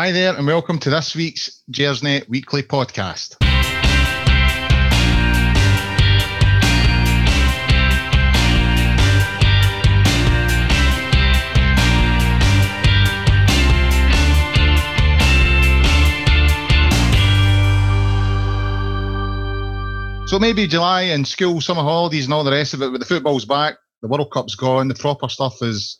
Hi there, and welcome to this week's Gersnet Weekly Podcast. So maybe July and school, summer holidays, and all the rest of it. But the football's back, the World Cup's gone, the proper stuff is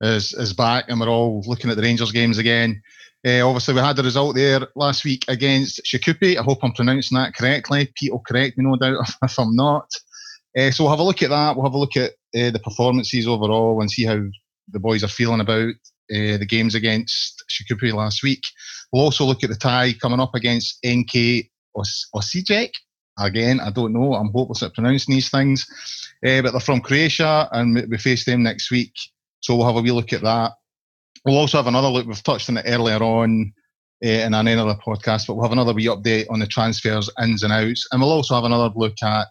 is is back, and we're all looking at the Rangers games again. Uh, obviously, we had the result there last week against Shikopi. I hope I'm pronouncing that correctly. Pete will correct me, no doubt, if I'm not. Uh, so we'll have a look at that. We'll have a look at uh, the performances overall and see how the boys are feeling about the games against Shikopi last week. We'll also look at the tie coming up against NK Osijek again, I don't know. I'm hopeless at pronouncing these things. But they're from Croatia, and we face them next week. So we'll have a wee look at that. We'll also have another look. We've touched on it earlier on uh, in another podcast, but we'll have another wee update on the transfers, ins and outs. And we'll also have another look at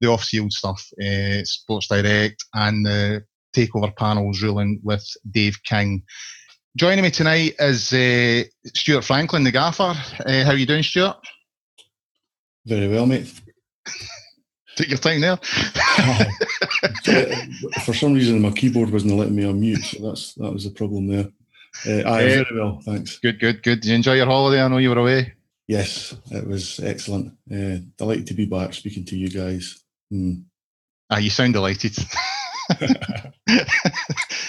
the off field stuff, uh, Sports Direct, and the takeover panels ruling with Dave King. Joining me tonight is uh, Stuart Franklin, the gaffer. Uh, how are you doing, Stuart? Very well, mate. Take your time there. oh, for some reason, my keyboard wasn't letting me unmute, so that's that was the problem there. Uh, aye, uh, very well, thanks. Good, good, good. Did you enjoy your holiday? I know you were away. Yes, it was excellent. Uh, delighted to be back speaking to you guys. Mm. Ah, you sound delighted. uh,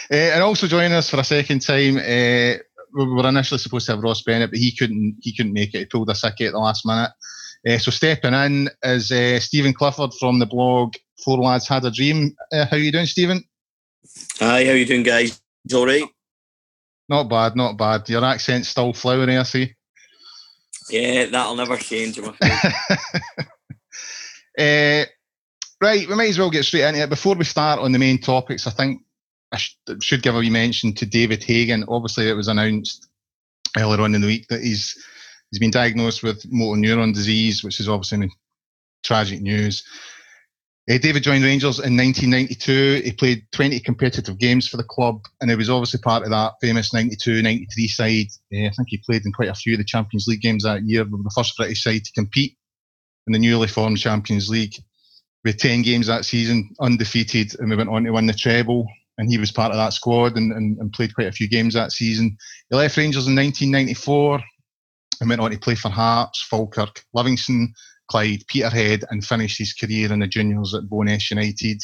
and also joining us for a second time, uh, we were initially supposed to have Ross Bennett, but he couldn't. He couldn't make it. He pulled a sickie at the last minute. Uh, so stepping in is uh, Stephen Clifford from the blog Four Lads Had a Dream. Uh, how are you doing, Stephen? Hi, how you doing, guys? All right? Not bad, not bad. Your accent's still flowery, I see. Yeah, that'll never change, uh, right, we might as well get straight into it. Before we start on the main topics, I think I sh- should give a wee mention to David Hagen. Obviously, it was announced earlier on in the week that he's He's been diagnosed with motor neuron disease, which is obviously tragic news. Uh, David joined Rangers in 1992. He played 20 competitive games for the club, and he was obviously part of that famous 92 93 side. Uh, I think he played in quite a few of the Champions League games that year. The first British side to compete in the newly formed Champions League. We had 10 games that season, undefeated, and we went on to win the treble. And he was part of that squad and, and, and played quite a few games that season. He left Rangers in 1994 and went on to play for Hearts, Falkirk, Livingston, Clyde, Peterhead, and finished his career in the juniors at Bo'ness United.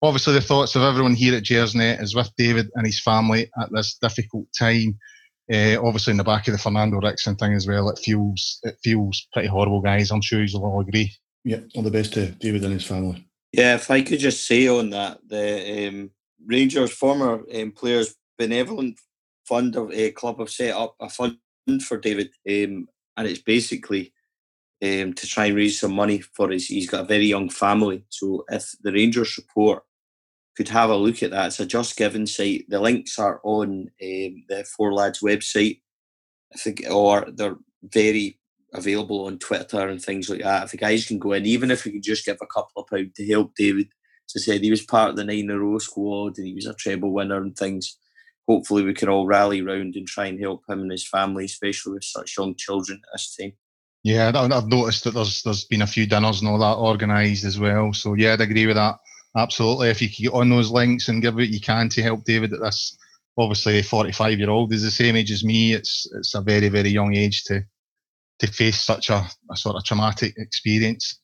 Obviously, the thoughts of everyone here at Gersnet is with David and his family at this difficult time. Uh, obviously, in the back of the Fernando Ricksen thing as well, it feels it feels pretty horrible, guys. I'm sure you'll all agree. Yeah, all the best to David and his family. Yeah, if I could just say on that, the um, Rangers former um, players benevolent fund of a club have set up a fund for David, um, and it's basically um, to try and raise some money for his. He's got a very young family, so if the Rangers support could have a look at that, it's a Just Giving site. The links are on um, the Four Lads website, I think, or they're very available on Twitter and things like that. If the guys can go in, even if we could just give a couple of pounds to help David. As I said, he was part of the nine in a row squad and he was a treble winner and things hopefully we can all rally round and try and help him and his family, especially with such young children at this time. Yeah, I've noticed that there's there's been a few dinners and all that organised as well. So yeah, I'd agree with that. Absolutely. If you can get on those links and give what you can to help David at this obviously 45 year old is the same age as me. It's it's a very, very young age to to face such a, a sort of traumatic experience.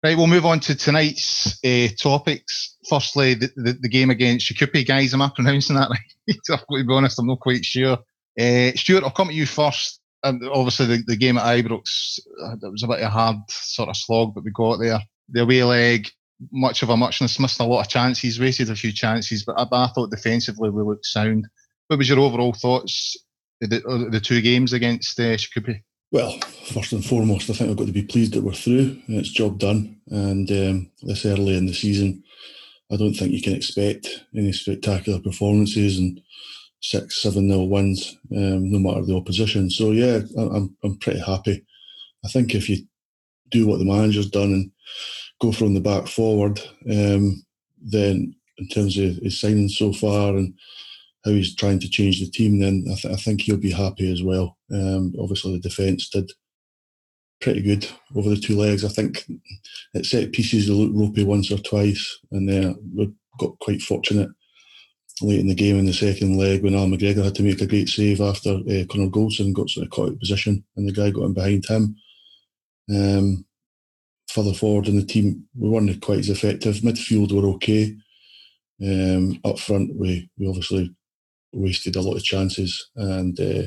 Right, we'll move on to tonight's uh, topics. Firstly, the, the, the, game against Shikopi, guys. Am I pronouncing that right? to be honest, I'm not quite sure. Uh, Stuart, I'll come to you first. Um, obviously, the, the game at Ibrox, uh, it was a bit of a hard sort of slog, but we got there. The away leg, much of a muchness, missed a lot of chances, wasted a few chances, but I, I thought defensively we looked sound. What was your overall thoughts the, the two games against uh? Well, first and foremost, I think we've got to be pleased that we're through. And it's job done, and um, this early in the season, I don't think you can expect any spectacular performances and six, seven nil wins, um, no matter the opposition. So yeah, I'm I'm pretty happy. I think if you do what the manager's done and go from the back forward, um, then in terms of his signings so far and how he's trying to change the team, then I, th- I think he'll be happy as well. Um, obviously, the defence did pretty good over the two legs. I think at set pieces they looked ropey once or twice, and then we got quite fortunate late in the game in the second leg when Al McGregor had to make a great save after uh, Connor Goldson got sort of caught out position and the guy got in behind him. Um, further forward in the team, we weren't quite as effective. Midfield were okay. Um, up front, we, we obviously wasted a lot of chances, and uh,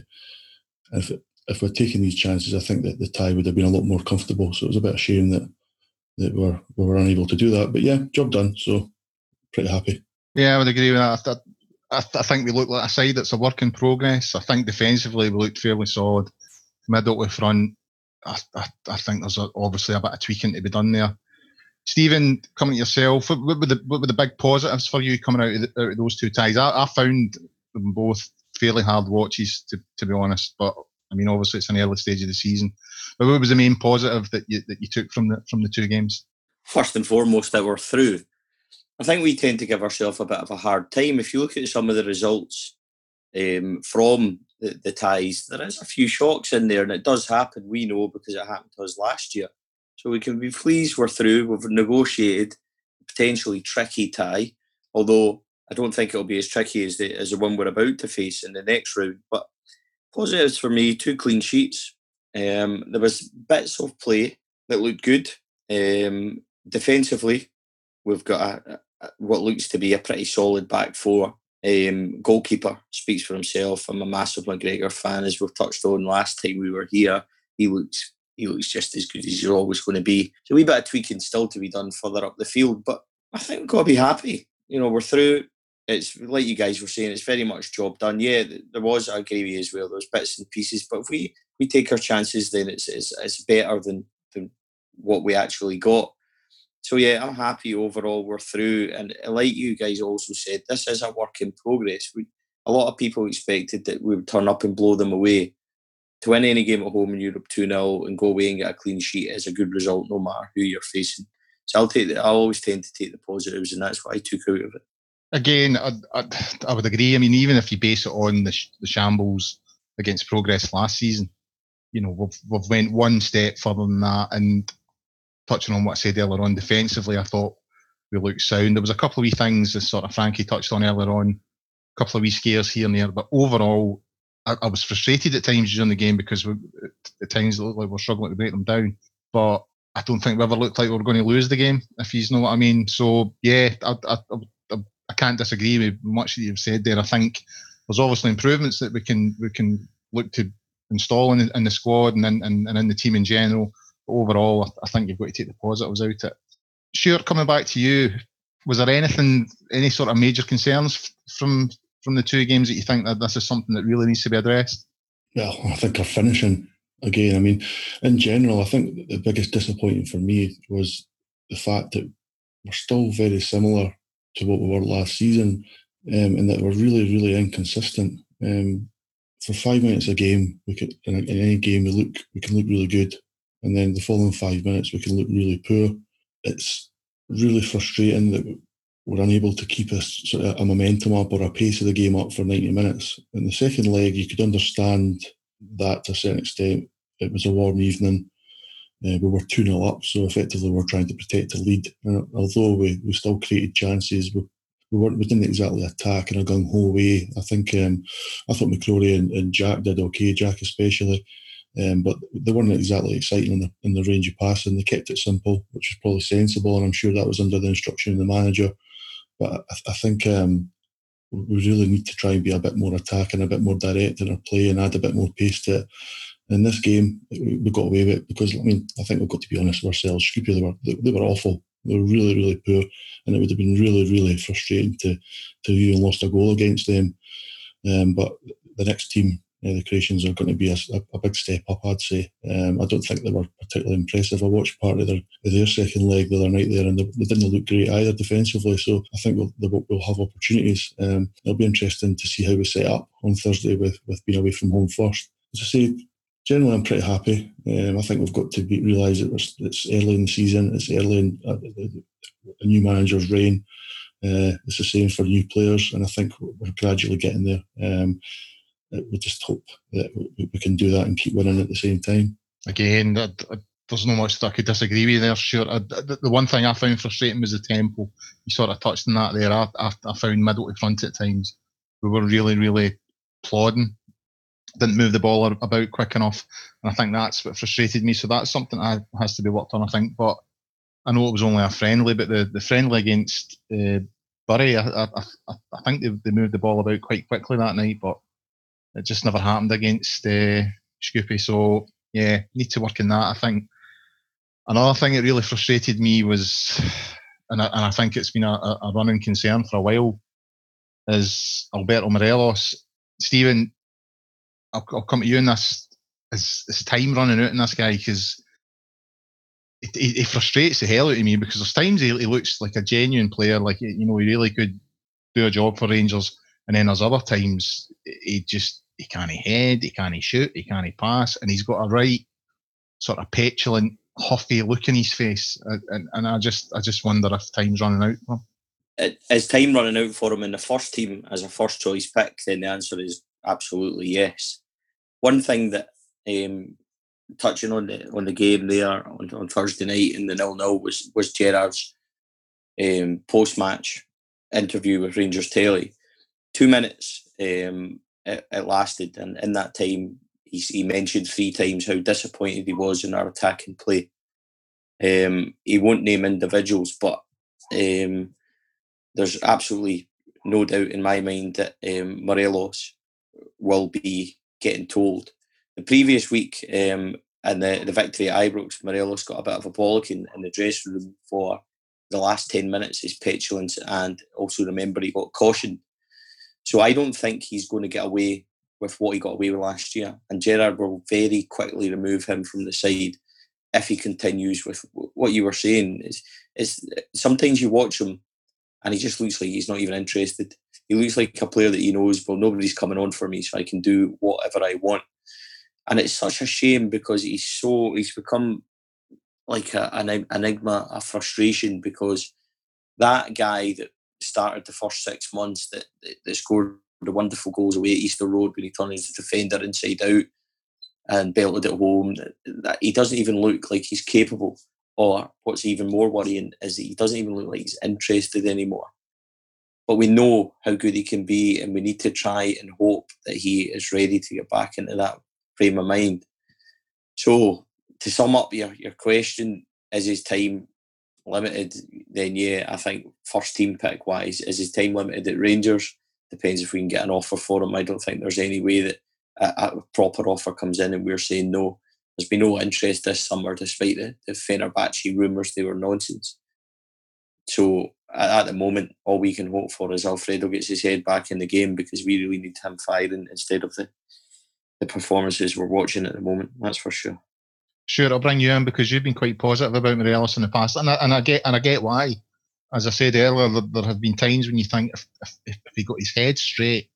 if if we're taking these chances, I think that the tie would have been a lot more comfortable. So it was a bit of shame that that we're we were unable to do that. But yeah, job done. So pretty happy. Yeah, I would agree with that. I, I, I think we look like a side that's a work in progress. I think defensively we looked fairly solid. Middle to front, I, I, I think there's a, obviously a bit of tweaking to be done there. Stephen, coming to yourself, what, what, were the, what were the big positives for you coming out of, the, out of those two ties? I, I, found them both fairly hard watches, to, to be honest. But I mean, obviously it's an early stage of the season. But what was the main positive that you that you took from the from the two games? First and foremost, that we're through. I think we tend to give ourselves a bit of a hard time. If you look at some of the results um, from the, the ties, there is a few shocks in there, and it does happen. We know because it happened to us last year. So we can be pleased we're through. We've negotiated a potentially tricky tie, although I don't think it'll be as tricky as the as the one we're about to face in the next round. But positives for me: two clean sheets. Um, there was bits of play that looked good. Um, defensively, we've got a, a, what looks to be a pretty solid back four. Um, goalkeeper speaks for himself. I'm a massive McGregor fan, as we've touched on last time we were here. He looks he looks just as good as you're always going to be. So a wee bit of tweaking still to be done further up the field, but I think we've got to be happy. You know, we're through. It's like you guys were saying, it's very much job done. Yeah, there was, I agree with you as well, there's bits and pieces, but if we, we take our chances, then it's, it's, it's better than, than what we actually got. So yeah, I'm happy overall. We're through, and uh, like you guys also said, this is a work in progress. We, a lot of people expected that we would turn up and blow them away. To win any game at home in Europe 2 0 and go away and get a clean sheet is a good result, no matter who you're facing. So I'll take the, I always tend to take the positives, and that's what I took out of it. Again, I, I, I would agree. I mean, even if you base it on the, the shambles against progress last season, you know, we've, we've went one step further than that. And touching on what I said earlier on, defensively, I thought we looked sound. There was a couple of wee things, as sort of Frankie touched on earlier on, a couple of wee scares here and there, but overall, I, I was frustrated at times during the game because we, at times it looked like we're struggling to break them down. But I don't think we ever looked like we were going to lose the game, if you know what I mean. So yeah, I, I, I, can't disagree with much that you've said there. I think there's obviously improvements that we can we can look to install in, in the squad and in, and, and in the team in general But overall, I think you've got to take the positives out of it. Stuart, coming back to you, was there anything, any sort of major concerns from from the two games that you think that this is something that really needs to be addressed? Well, I think our finishing again. I mean, in general, I think the biggest disappointing for me was the fact that we're still very similar to what we were last season, um, and that we're really, really inconsistent. Um, for five minutes a game, we could in, in any game we look we can look really good, and then the following five minutes we can look really poor. It's really frustrating that we're unable to keep a sort of a momentum up or a pace of the game up for 90 minutes. In the second leg, you could understand that to a certain extent. It was a warm evening. Uh, we were 2 0 up, so effectively we're trying to protect the lead. And although we, we still created chances, we, we weren't we didn't exactly attack in a gung ho way. I think um, I thought McCrorie and, and Jack did okay, Jack especially. Um, but they weren't exactly exciting in the, in the range of passing. They kept it simple, which was probably sensible, and I'm sure that was under the instruction of the manager. But I, I think um, we really need to try and be a bit more attacking, a bit more direct in our play, and add a bit more pace to it. In this game, we got away with it because I mean I think we've got to be honest with ourselves. Scoopy, they were they, they were awful. They were really really poor, and it would have been really really frustrating to to even lost a goal against them. Um, but the next team uh, the Croatians are going to be a, a, big step up, I'd say. Um, I don't think they were particularly impressive. I watched part of their, their second leg the other night there, and they, didn't look great either defensively. So I think we'll, we'll have opportunities. Um, it'll be interesting to see how we set up on Thursday with, with being away from home first. As I say, generally I'm pretty happy. Um, I think we've got to realise that it's early in the season, it's early in uh, a new manager's reign. Uh, it's the same for new players, and I think we're gradually getting there. Um, we just hope that we can do that and keep winning at the same time. Again, there's no much that I could disagree with there. Sure, the, the, one thing I found frustrating was the tempo. You sort of touched on that there. I, I found middle to front at times. We were really, really plodding. Didn't move the ball about quick enough, and I think that's what frustrated me. So that's something that has to be worked on, I think. But I know it was only a friendly, but the, the friendly against uh, Bury, I, I, I, think they, they moved the ball about quite quickly that night, but it just never happened against uh, Scoopy. So yeah, need to work in that. I think another thing that really frustrated me was, and I, and I think it's been a, a running concern for a while, is Alberto Morelos. Stephen, I'll, I'll come to you in this. Is, is time running out in this guy because it, frustrates the hell out of me because there's times he, he, looks like a genuine player, like you know he really could do a job for Rangers, and then there's other times he just he can't head, he can't shoot, he can't pass, and he's got a right sort of petulant huffy look in his face, and, and I just I just wonder if time's running out for him. Is time running out for him in the first team as a first choice pick? Then the answer is absolutely yes. One thing that um, touching on the on the game there on, on Thursday night in the nil nil was was Gerrard's um, post match interview with Rangers Telly. Two minutes um, it, it, lasted, and in that time he, he mentioned three times how disappointed he was in our attacking play. Um, he won't name individuals, but um, there's absolutely no doubt in my mind that um, Morelos will be getting told. The previous week, um, and the, the victory at Ibrox, Morelos got a bit of a bollock in, the dressing room for the last 10 minutes, his petulance, and also remember he got cautioned. So I don't think he's going to get away with what he got away with last year. And Gerrard will very quickly remove him from the side if he continues with what you were saying. Is is sometimes you watch him and he just looks like he's not even interested. He looks like a player that he knows, well, nobody's coming on for me, so I can do whatever I want. And it's such a shame because he's so he's become like a, an enigma, a frustration because that guy that started the first six months that, that, that scored the wonderful goals away at Easter Road when he turned his defender inside out and belted it home. That he doesn't even look like he's capable. Or what's even more worrying is that he doesn't even look like he's interested anymore. But we know how good he can be, and we need to try and hope that he is ready to get back into that frame of mind. So to sum up your, your question, is his time limited? Then yeah, I think first team pick wise, is his time limited at Rangers? Depends if we can get an offer for him. I don't think there's any way that a, a proper offer comes in and we're saying no. There's been no interest this summer, despite the, the Fenerbahce rumours they were nonsense. So at, the moment, all we can hope for is Alfredo gets his head back in the game because we really need him firing instead of the the performances we're watching at the moment. That's for sure. Sure, I'll bring you in because you've been quite positive about Morelos in the past, and I, and I get and I get why. As I said earlier, there, there have been times when you think if, if, if he got his head straight,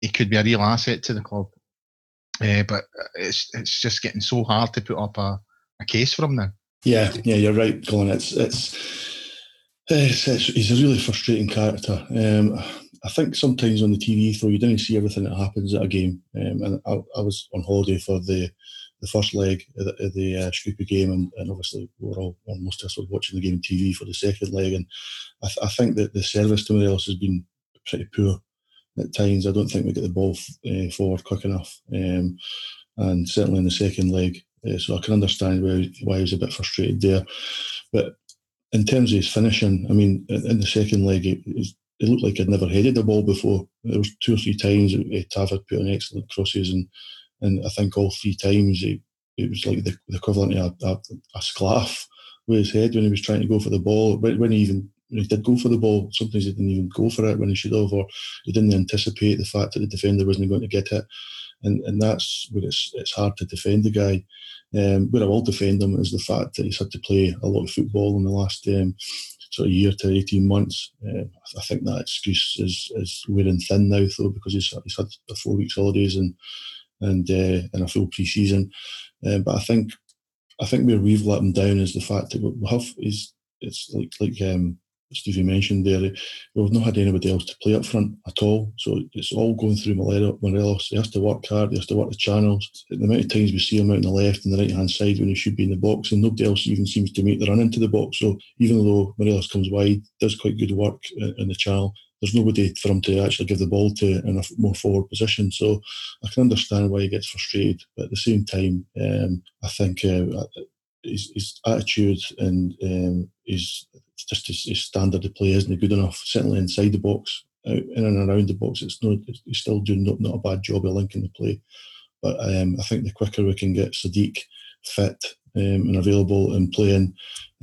he could be a real asset to the club. Uh, but it's it's just getting so hard to put up a, a case for him now. Yeah, yeah, you're right, Colin. It's it's, it's, it's he's a really frustrating character. Um, I think sometimes on the TV though you didn't see everything that happens at a game. Um, and I, I, was on holiday for the the first leg of the, of the uh, Scoopy game, and, and, obviously we were all almost us were watching the game on TV for the second leg. And I, th- I think that the service to Morelos has been pretty poor at times. I don't think we get the ball uh, forward quick enough, um, and certainly in the second leg. Uh, so I can understand why, why he was a bit frustrated there. But in terms of his finishing, I mean, in the second leg, it, it looked like he'd never headed the ball before. There was two or three times uh, Tavard put on excellent crosses, and and I think all three times it, it was like the, the equivalent of a, a, a sclaff with his head when he was trying to go for the ball. When he even he did go for the ball, sometimes he didn't even go for it when he should have, or he didn't anticipate the fact that the defender wasn't going to get it. And and that's where it's it's hard to defend the guy. Um, where I will defend him is the fact that he's had to play a lot of football in the last um, sort of year to 18 months. Uh, I think that excuse is, is wearing thin now, though, because he's, he's had four weeks holidays and and uh, and a full pre-season. Uh, but I think I think where we've let him down is the fact that we have is it's like like um, Stevie mentioned there, we've not had anybody else to play up front at all. So it's all going through Morelos. He has to work hard, he has to work the channels. The amount of times we see him out on the left and the right hand side when he should be in the box, and nobody else even seems to make the run into the box. So even though Morelos comes wide, does quite good work in the channel, there's nobody for him to actually give the ball to in a more forward position. So I can understand why he gets frustrated. But at the same time, um, I think uh, his, his, attitude and um, his just his, his, standard of play isn't good enough. Certainly inside the box, out in and around the box, it's not. He's still doing not, not a bad job of linking the play. But um, I think the quicker we can get Sadiq fit um, and available and playing,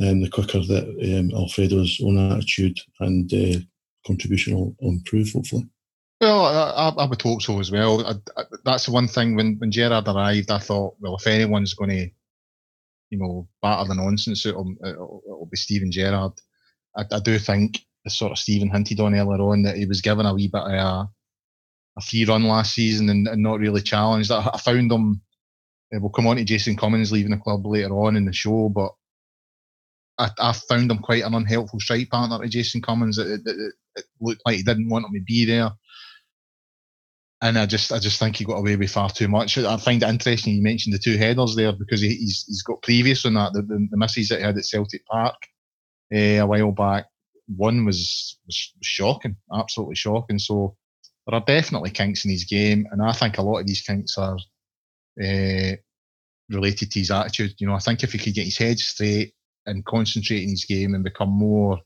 um, the quicker that um, Alfredo's own attitude and uh, contribution will, will, improve, hopefully. Well, I, I, would hope so as well. I, I, that's the one thing when, when Gerrard arrived, I thought, well, if anyone's going to you know, batter the nonsense out him, it'll, it'll be Steven Gerrard. I, I, do think, as sort of Stephen hinted on earlier on, that he was given a wee bit of a, a free run last season and, and not really challenged. I, I found him. Uh, we'll come on to Jason Cummings leaving the club later on in the show, but I, I found him quite an unhelpful strike partner to Jason Cummings. It, it, it, it looked like he didn't want him to be there and I just I just think he got away with far too much. I find it interesting you mentioned the two headers there because he, he's he's got previous on that the, the, the misses that he had at Celtic Park uh, a while back. One was, was shocking, absolutely shocking. So there are definitely kinks in his game, and I think a lot of these kinks are uh, related to his attitude. You know, I think if he could get his head straight and concentrate in his game and become more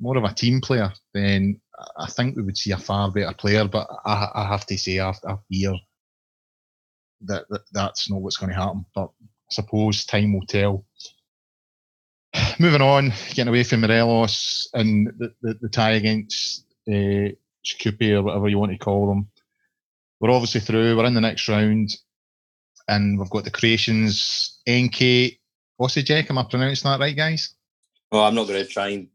more of a team player, then I think we would see a far better player. But I, I have to say, after a year, that, that that's not what's going to happen. But I suppose time will tell. Moving on, getting away from Morelos and the, the, the tie against uh, or whatever you want to call them. We're obviously through. We're in the next round, and we've got the creations. NK. Jack? Am I pronouncing that right, guys? Well, I'm not going to try and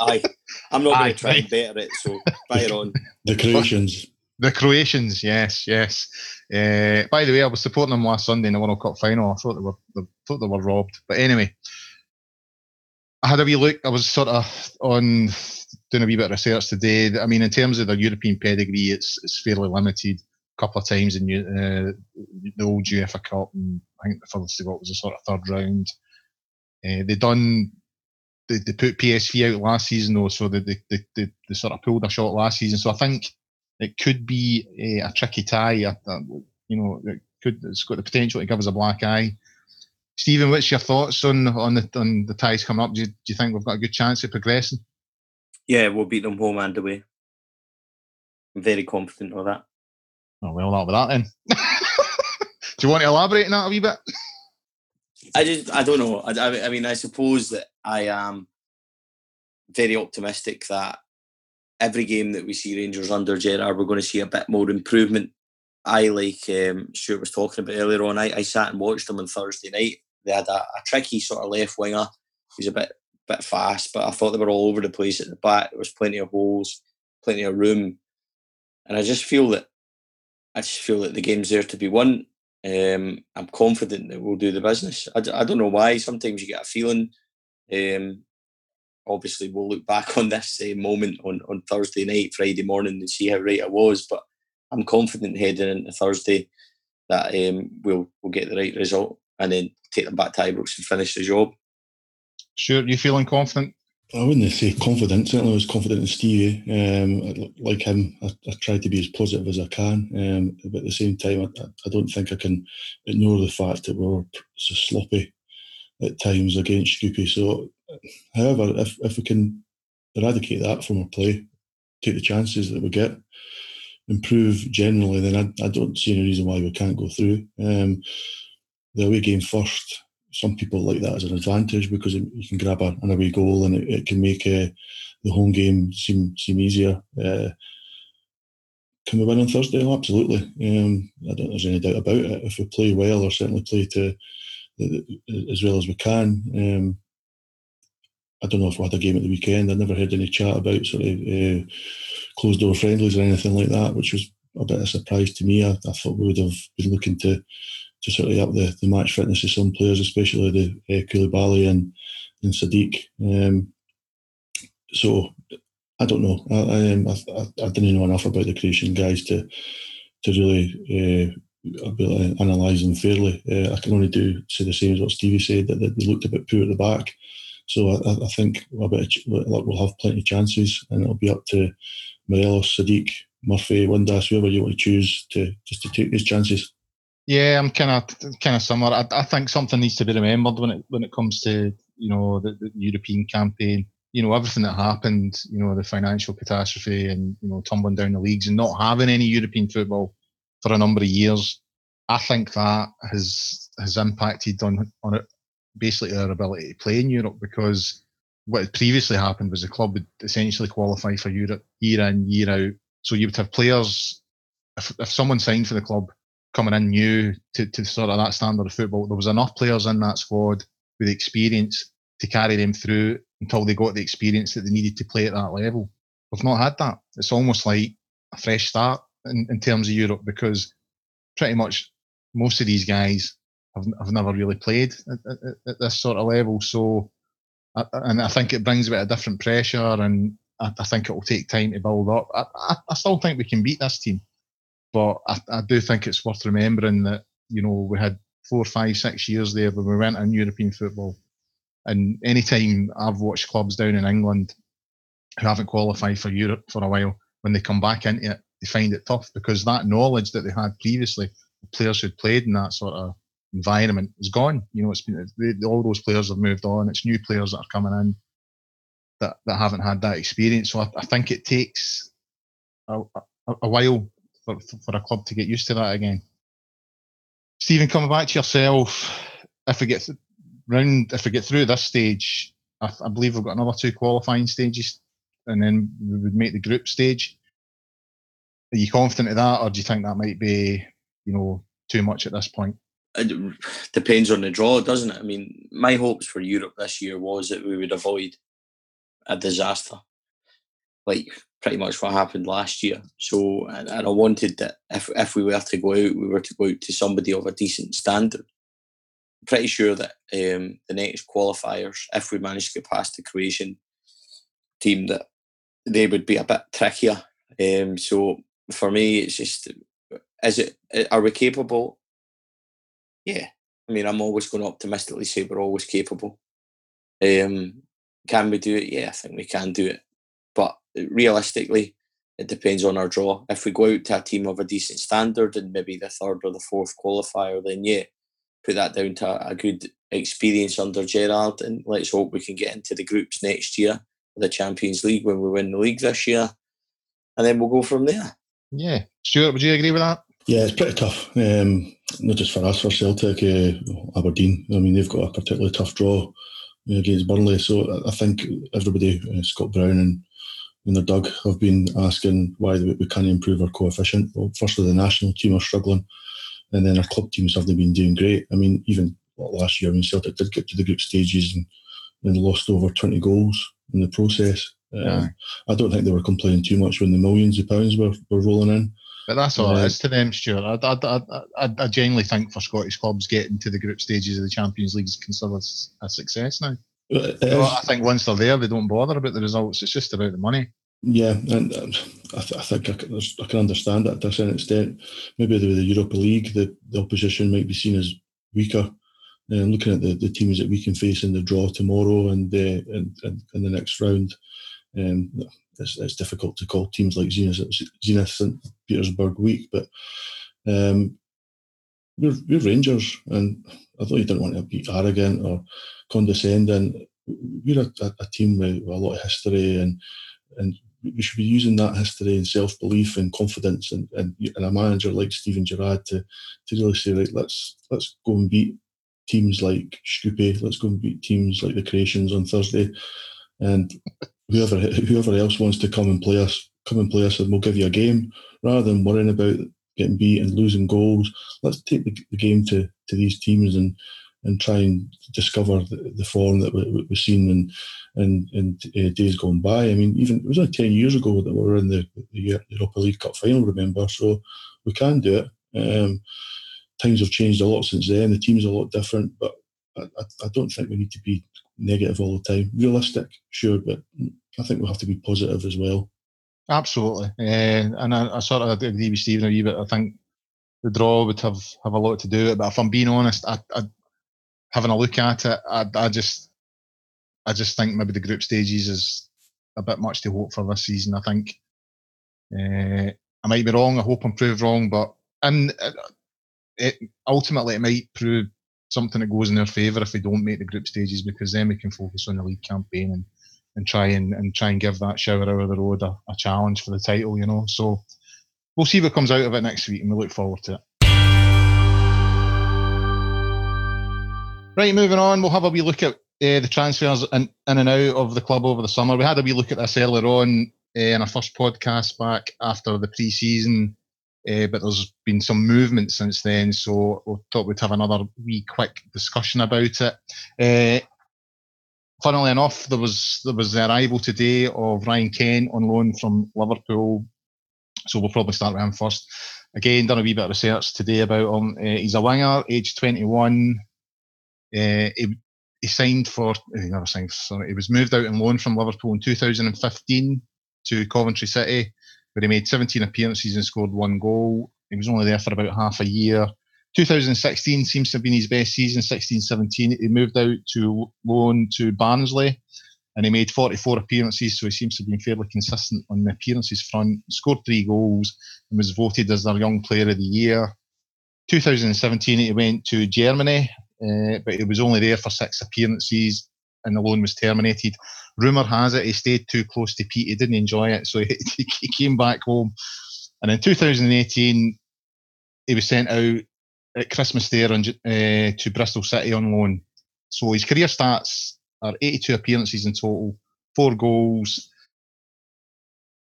Aye, I'm not going to try and better it. So fire on. The Croatians. The Croatians, yes, yes. Uh, by the way, I was supporting them last Sunday in the World Cup final. I thought they were, they, thought they were robbed, but anyway, I had a wee look. I was sort of on doing a wee bit of research today. I mean, in terms of the European pedigree, it's it's fairly limited. A couple of times in uh, the old UEFA Cup, and I think the furthest they got was a sort of third round. Uh, they done they, they put PSV out last season though, so they, they, they, they, sort of pulled a shot last season. So I think it could be a, a tricky tie. A, a, you know, it could it's got the potential to give us a black eye. Stephen, what's your thoughts on on the on the ties coming up? Do you, do you think we've got a good chance of progressing? Yeah, we'll beat them home and away. I'm very confident of that. Oh well, not with that then. do you want to elaborate on that a wee bit? I just I don't know. I, I mean, I suppose that I am very optimistic that every game that we see Rangers under Gerrard, we're going to see a bit more improvement. I like um, Stuart was talking about earlier on. I, I sat and watched them on Thursday night. They had a, a tricky sort of left winger. He's a bit bit fast, but I thought they were all over the place at the back. There was plenty of holes, plenty of room, and I just feel that I just feel that the game's there to be won. Um, I'm confident that we'll do the business. I, don't know why. Sometimes you get a feeling. Um, obviously, we'll look back on this uh, moment on, on Thursday night, Friday morning, and see how right I was. But I'm confident heading into Thursday that um, we'll we'll get the right result and then take them back to Ibrox and finish the job. Sure, you feeling confident? I wouldn't say confident. Certainly, I was confident in Stevie. Um, like him, I, I try to be as positive as I can. Um, but at the same time, I, I, don't think I can ignore the fact that we're so sloppy at times against Scoopy. So, however, if, if we can eradicate that from our play, take the chances that we get, improve generally, then I, I don't see any reason why we can't go through. Um, the away game first some people like that as an advantage because you can grab a, an away goal and it, it can make uh, the home game seem seem easier. Uh, can we win on Thursday? Oh, absolutely. Um, I don't think there's any doubt about it. If we play well, or certainly play to as well as we can. Um, I don't know if we had a game at the weekend. I never heard any chat about sort of uh, closed door friendlies or anything like that, which was a bit of a surprise to me. I, I thought we would have been looking to to sort of up the, the match fitness of some players, especially the uh, Coulibaly and, and Sadiq. Um, so I don't know. I I, um, I, I, didn't know enough about the Croatian guys to to really uh, analyse them fairly. Uh, I can only do say the same as what Stevie said that, they looked a bit poor at the back. So I, I think a bit of, we'll have plenty of chances, and it'll be up to Morelos, Sadiq, Murphy, Windass, whoever you want to choose to just to take these chances. Yeah, I'm kind of kind of similar. I, I, think something needs to be remembered when it when it comes to you know the, the, European campaign. You know everything that happened. You know the financial catastrophe and you know tumbling down the leagues and not having any European football for a number of years. I think that has has impacted on on it basically our ability to play in Europe because what had previously happened was the club would essentially qualify for Europe year in year out. So you would have players if if someone signed for the club coming in new to, to sort of that standard of football, there was enough players in that squad with experience to carry them through until they got the experience that they needed to play at that level. We've not had that. It's almost like a fresh start in, in terms of Europe because pretty much most of these guys have, have never really played at, at, at this sort of level. So, and I think it brings a bit of different pressure, and I, I think it will take time to build up. I, I, I, still think we can beat this team, but I, I do think it's worth remembering that you know we had four, five, six years there when we went in European football. And any time I've watched clubs down in England who haven't qualified for Europe for a while, when they come back into it, they find it tough because that knowledge that they had previously, players who'd played in that sort of environment is gone. You know, it's been all those players have moved on. It's new players that are coming in that, that haven't had that experience. So I, I think it takes a, a, a while for, for a club to get used to that again. Stephen, coming back to yourself, if we get round, if we get through this stage, I, I believe we've got another two qualifying stages, and then we would make the group stage. Are you confident of that, or do you think that might be, you know, too much at this point? It depends on the draw, doesn't it? I mean, my hopes for Europe this year was that we would avoid a disaster, like pretty much what happened last year. So, and, and I wanted that if if we were to go out, we were to go out to somebody of a decent standard. Pretty sure that um, the next qualifiers, if we manage to get past the Croatian team, that they would be a bit trickier. Um, so for me, it's just is it are we capable? Yeah, I mean, I'm always going to optimistically say we're always capable. Um, can we do it? Yeah, I think we can do it. But realistically, it depends on our draw. If we go out to a team of a decent standard and maybe the third or the fourth qualifier, then yeah, put that down to a good experience under Gerrard, and let's hope we can get into the groups next year, the Champions League when we win the league this year, and then we'll go from there. Yeah, Stuart, would you agree with that? Yeah, it's pretty tough. Um, not just for us, for Celtic, uh, Aberdeen. I mean, they've got a particularly tough draw against Burnley. So I think everybody, uh, Scott Brown and and their Doug have been asking why we can't improve our coefficient. Well, firstly, the national team are struggling, and then our club teams haven't been doing great. I mean, even last year, I mean, Celtic did get to the group stages and, and lost over 20 goals in the process. Um, I don't think they were complaining too much when the millions of pounds were, were rolling in. But that's all uh, it is to them, Stuart. I, I, I, I, genuinely think for Scottish clubs getting to the group stages of the Champions League is considered a success now. So I think once they're there, they don't bother about the results. It's just about the money. Yeah, and um, I, th- I, think I can, I can, understand that to a certain extent. Maybe with the Europa League, the, the opposition might be seen as weaker. And looking at the, the teams that we can face in the draw tomorrow and uh, in, in, in the next round, um, it's, it's, difficult to call teams like Zenit, Zenit St. Petersburg weak, but um, we're, we're Rangers, and although you don't want to be arrogant or condescending, we're a, a, team with, a lot of history, and and we should be using that history and self belief and confidence, and, and, and a manager like Steven Gerrard to to really say, like let's let's go and beat teams like Skopje, let's go and beat teams like the Croatians on Thursday, and whoever whoever else wants to come and play us, come and play us, and we'll give you a game rather than worrying about getting beat and losing goals. Let's take the, the game to, to these teams and and try and discover the, the form that we, we've seen in in, in uh, days gone by. I mean, even it was only ten years ago that we were in the, the Europa League Cup final. Remember, so we can do it. Um, times have changed a lot since then. The team's a lot different, but I, I, don't think we need to be negative all the time. Realistic, sure, but I think we have to be positive as well. Absolutely, uh, and I, I, sort of agree with Stephen a wee bit. I think the draw would have, have a lot to do with it. But if I'm being honest, I, I having a look at it, I, I just I just think maybe the group stages is a bit much to hope for this season. I think uh, I might be wrong. I hope I'm proved wrong, but and uh, it, ultimately it might prove something that goes in their favour if we don't make the group stages because then we can focus on the league campaign and, and try and, and try and give that shower of the road a, a challenge for the title, you know. So we'll see what comes out of it next week and we look forward to it. Right, moving on, we'll have a wee look at uh, the transfers in, in and out of the club over the summer. We had a wee look at this earlier on uh, in our first podcast back after the pre-season, uh, but there's been some movement since then, so we thought we'd have another wee quick discussion about it. Funnily enough, there was there was the arrival today of Ryan Kent on loan from Liverpool, so we'll probably start with him first. Again, done a wee bit of research today about him. He's a winger, age 21. Uh, he, he signed for he never signed. Sorry, he was moved out on loan from Liverpool in 2015 to Coventry City, where he made 17 appearances and scored one goal. He was only there for about half a year. 2016 seems to have been his best season. 16-17, he moved out to loan to Barnsley, and he made 44 appearances. So he seems to have been fairly consistent on the appearances front. Scored three goals and was voted as their young player of the year. 2017, he went to Germany uh, but he was only there for six appearances and the loan was terminated. Rumour has it he stayed too close to Pete. He didn't enjoy it, so he, he came back home. And in 2018, he was sent out at Christmas Day on, uh, to Bristol City on loan. So his career stats are 82 appearances in total, four goals.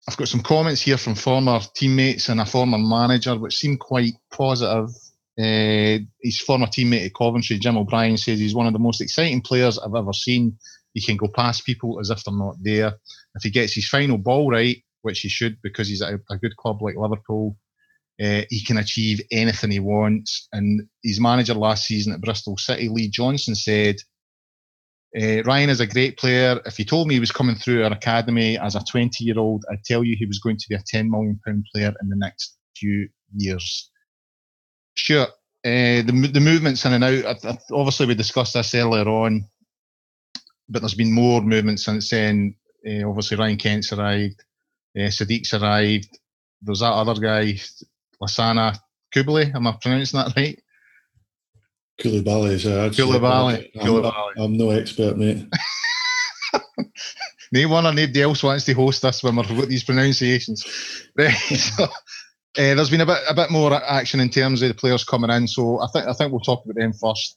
I've got some comments here from former teammates and a former manager, which seem quite positive. His former teammate at Coventry, Jim O'Brien, says he's one of the most exciting players I've ever seen. He can go past people as if they're not there. If he gets his final ball right, which he should because he's at a, good club like Liverpool, uh, he can achieve anything he wants. And his manager last season at Bristol City, Lee Johnson, said, uh, Ryan is a great player. If he told me he was coming through our academy as a 20 year old, I'd tell you he was going to be a 10 million pound player in the next few years. Sure. Uh, the the movements in and out. Obviously, we discussed this earlier on, but there's been more movement since then. Uh, obviously, Ryan Kent's arrived. Uh, Sadiq's arrived. There's that other guy, Lasana Kubali. Am I pronouncing that right? Coulibaly is uh, Coulibaly. I'm, I'm, no expert, mate. no one or nobody else wants to host us when we've got these pronunciations. Right, so, uh, there's been a bit a bit more action in terms of the players coming in, so I think I think we'll talk about them first.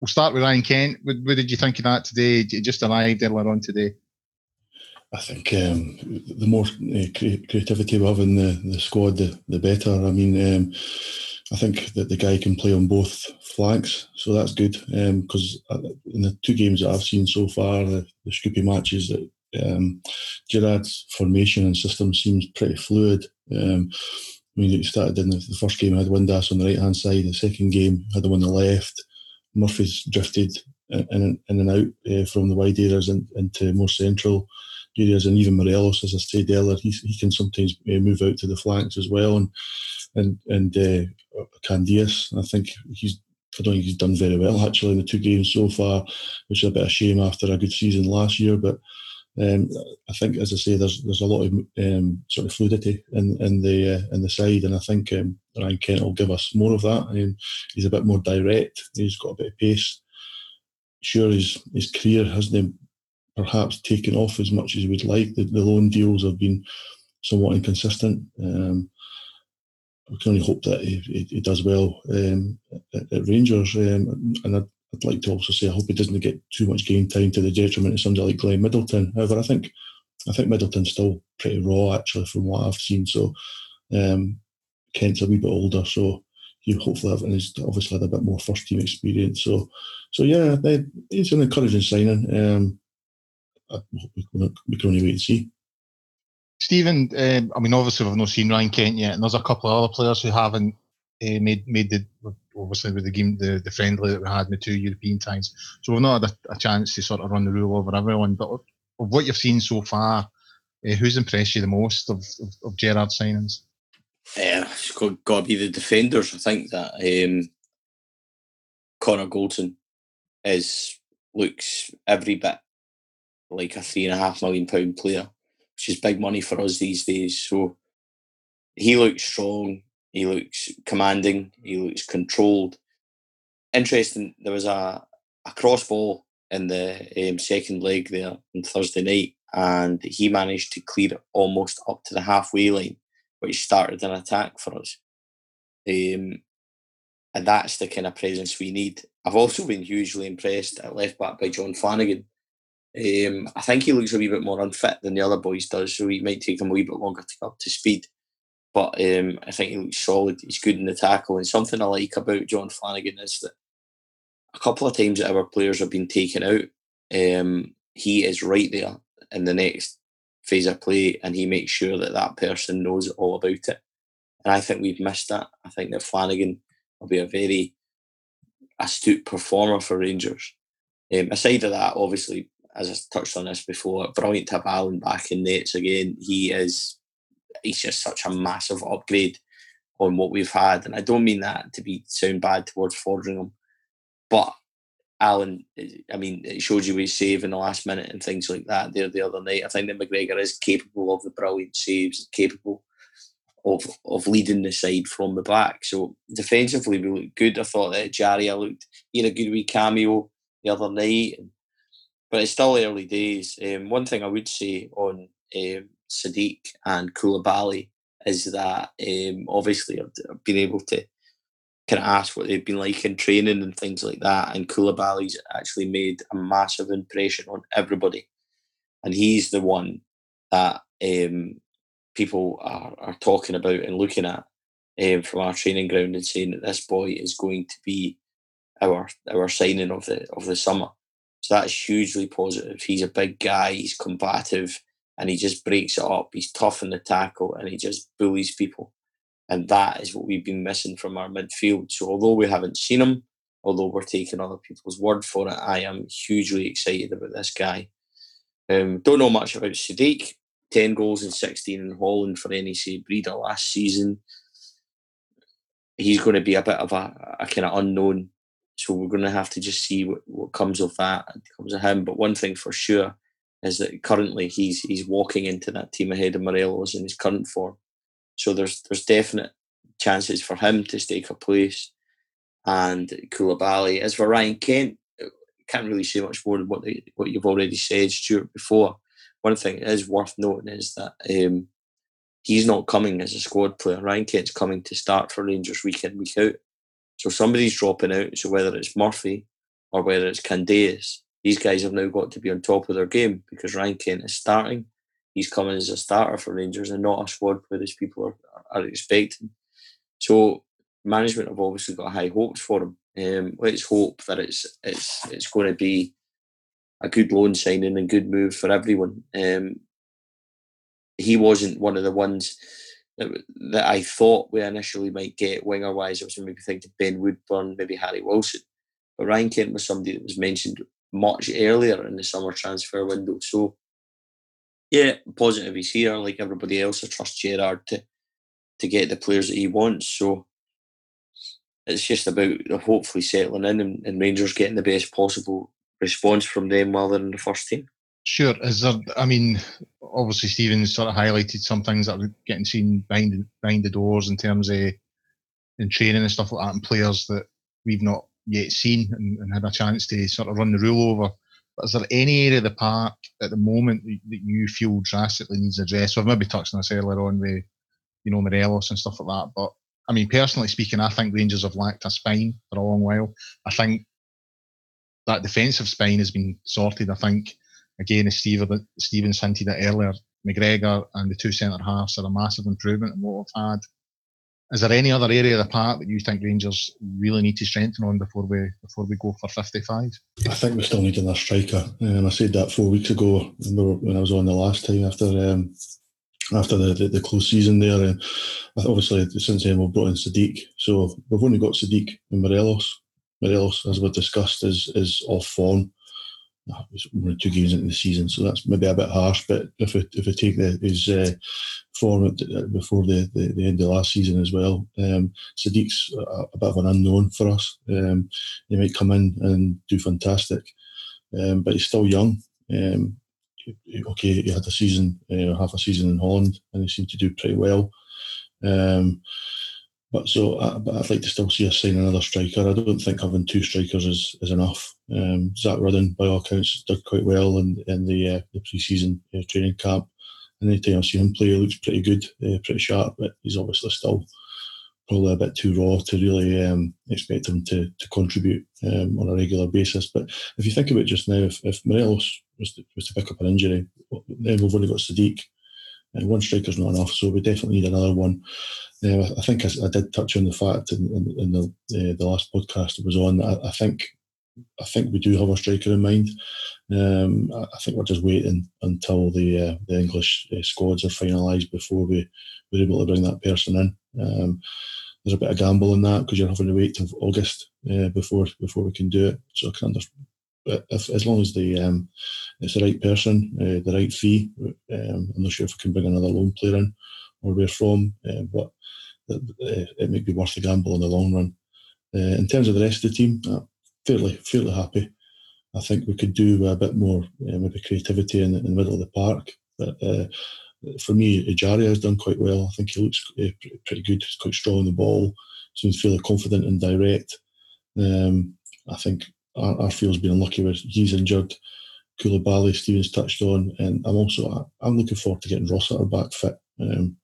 We'll start with Ryan Kent. What, what did you think of that today? Just arrived earlier on today. I think um, the more uh, creativity we have in the, the squad, the, the better. I mean, um, I think that the guy can play on both flanks, so that's good. Because um, in the two games that I've seen so far, the, the Scoopy matches, that um, Gerrard's formation and system seems pretty fluid. Um, I mean, it started in the, the first game, I had Windass on the right hand side. The second game, I had one on the left. Murphy's drifted in, in, in and out uh, from the wide areas in, into more central areas, and even Morelos, as I said earlier, he, he can sometimes uh, move out to the flanks as well. And and and uh, Candeias, I think he's I don't think he's done very well actually in the two games so far, which is a bit of shame after a good season last year. But um, I think, as I say, there's there's a lot of um, sort of fluidity in in the uh, in the side, and I think um, Ryan Kent will give us more of that. Mean, he's a bit more direct. He's got a bit of pace. Sure, his his career hasn't perhaps taken off as much as he would like. The, the loan deals have been somewhat inconsistent. Um, we can only hope that he, he, he does well um, at, at, Rangers. Um, and I, I'd like to also say I hope he doesn't get too much game time to the detriment of somebody like Glenn Middleton. However, I think I think Middleton's still pretty raw actually from what I've seen. So um, Kent's a wee bit older, so he hopefully have, and he's obviously had a bit more first team experience. So so yeah, they, it's an encouraging signing. Um, we, can, only wait and see. Stephen, um, I mean, obviously we've not seen Ryan Kent yet, and there's a couple of other players who haven't uh, made made the obviously with the game, the, the friendly that we had in the two European ties. So we've not had a, a chance to sort of run the rule over everyone. But of what you've seen so far, uh, who's impressed you the most of, of, of Gerrard's signings? Yeah, it's got, got to be the defenders. I think that um, Connor Goldson is looks every bit like a three and a half million pound player, which is big money for us these days. So he looks strong. He looks commanding. He looks controlled. Interesting. There was a a cross ball in the um, second leg there on Thursday night, and he managed to clear it almost up to the halfway line, which started an attack for us. Um, and that's the kind of presence we need. I've also been hugely impressed at left back by John Flanagan. Um, I think he looks a wee bit more unfit than the other boys does, so he might take him a wee bit longer to get up to speed. But um, I think he looks solid. He's good in the tackle, and something I like about John Flanagan is that a couple of times that our players have been taken out, um, he is right there in the next phase of play, and he makes sure that that person knows all about it. And I think we've missed that. I think that Flanagan will be a very astute performer for Rangers. Um, aside of that, obviously, as I touched on this before, brilliant to have Allan back in nets again. He is he's just such a massive upgrade on what we've had. And I don't mean that to be sound bad towards Foderingham, but Allan, I mean, it shows you his save in the last minute and things like that there the other night. I think that McGregor is capable of the brilliant saves, capable of of leading the side from the back. So defensively, we look good. I thought that Ejaria looked he had a good wee cameo the other night, but it's still early days. Um, one thing I would say on um, Sadiq and Coulibaly is that um, obviously I've been able to kind of ask what they've been like in training and things like that. And Coulibaly's actually made a massive impression on everybody, and he's the one that um, people are, are talking about and looking at um, from our training ground and saying that this boy is going to be our our signing of the of the summer. So that's hugely positive. He's a big guy. He's combative, and he just breaks it up. He's tough in the tackle, and he just bullies people. And that is what we've been missing from our midfield. So although we haven't seen him, although we're taking other people's word for it, I am hugely excited about this guy. Um, don't know much about Sadiq. 10 goals and 16 in Holland for NAC Breda last season. He's going to be a bit of a, a kind of unknown. So we're going to have to just see what, what comes of that and comes of him. But one thing for sure is that currently he's he's walking into that team ahead of Morelos in his current form. So there's there's definite chances for him to stake a place. And Coulibaly. As for Ryan Kent, can't really say much more than what they, what you've already said, Stuart, before one thing is worth noting is that um, he's not coming as a squad player. Ryan Kent's coming to start for Rangers week in, week out. So somebody's dropping out. So whether it's Murphy or whether it's Candeias, these guys have now got to be on top of their game because Ryan Kent is starting. He's coming as a starter for Rangers and not a squad player as people are, are expecting. So management have obviously got high hopes for him. Um, let's hope that it's it's it's going to be a good loan signing and good move for everyone. Um, he wasn't one of the ones that, that I thought we initially might get winger wise. I was maybe thinking Ben Woodburn, maybe Harry Wilson. But Ryan Kent was somebody that was mentioned much earlier in the summer transfer window. So, yeah, positive he's here. Like everybody else, I trust Gerrard to to get the players that he wants. So it's just about hopefully settling in and, and Rangers getting the best possible response from them while they're in the first team. Sure. Is there? I mean, obviously Stephen sort of highlighted some things that are getting seen behind behind the doors in terms of in training and stuff like that, and players that we've not yet seen and, and had a chance to sort of run the rule over. But is there any area of the park at the moment that, that you feel drastically needs addressed? So I've maybe touched on this earlier on with you know Morelos and stuff like that, but I mean, personally speaking, I think Rangers have lacked a spine for a long while. I think that defensive spine has been sorted. I think again, as Steve, Stevens hinted at earlier, McGregor and the two centre halves are a massive improvement in what we've had. Is there any other area of the park that you think Rangers really need to strengthen on before we before we go for fifty five? I think we're still need another striker. Um, I said that four weeks ago when I was on the last time after um, after the, the, the close season there. And obviously, since then, we've brought in Sadiq. So we've only got Sadiq and Morelos. Morelos, as we've discussed, is is off form. We're two games into the season, so that's maybe a bit harsh. But if we, if we take the, his uh, form before the, the, the, end of last season as well, um, Sadiq's a, a, bit of an unknown for us. Um, he might come in and do fantastic, um, but he's still young. Um, okay, he had a season, uh, half a season in Holland, and he seemed to do pretty well. Um, but so, uh, but I'd like to still see us sign another striker. I don't think having two strikers is, is enough. Um, Zach Rudden, by all accounts, did quite well in, in the uh, the pre-season uh, training camp. Anytime I see him play, he looks pretty good, uh, pretty sharp. But he's obviously still probably a bit too raw to really um, expect him to to contribute um, on a regular basis. But if you think about just now, if, if Morelos was to, was to pick up an injury, then we've only got Sadiq, and one striker's not enough, so we definitely need another one. Uh, I think I, I, did touch on the fact in, in, in the uh, the last podcast I was on. I, I, think I think we do have a striker in mind. Um, I, I, think we're just waiting until the uh, the English uh, squads are finalised before we we're able to bring that person in. Um, there's a bit of gamble in that because you're having to wait till August uh, before before we can do it. So I can understand. As long as the um, it's the right person, uh, the right fee, um, I'm not sure if we can bring another loan player in or where from, uh, but it, it might be worth the gamble in the long run. Uh, in terms of the rest of the team, uh, fairly fairly happy. I think we could do a bit more uh, maybe creativity in, in, the middle of the park. But uh, for me, Ejaria has done quite well. I think he looks uh, pretty good. He's quite strong on the ball. Seems fairly confident and direct. Um, I think Ar- Arfield's been unlucky with. he's injured. Coulibaly, Stevens touched on, and I'm also I'm looking forward to getting Rossiter back fit. Um,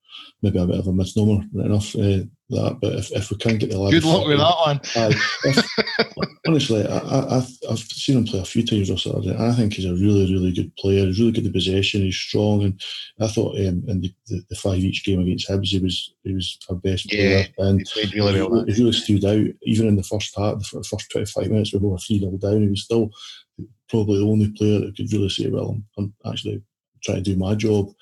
maybe a bit of a misnomer enough uh, that, but if, if we can't get the lad, good luck with that one. if, honestly, I, have I've seen him play a few times or Saturday, and I think he's a really really good player. He's really good at possession. He's strong, and I thought um, in the, the, the, five each game against Hibs, he was he was our best yeah, player, and he played really well. He, he really stood out. Even in the first half, the first twenty five minutes, we were three 0 down. He was still probably the only player that could really say, "Well, I'm, I'm actually trying to do my job."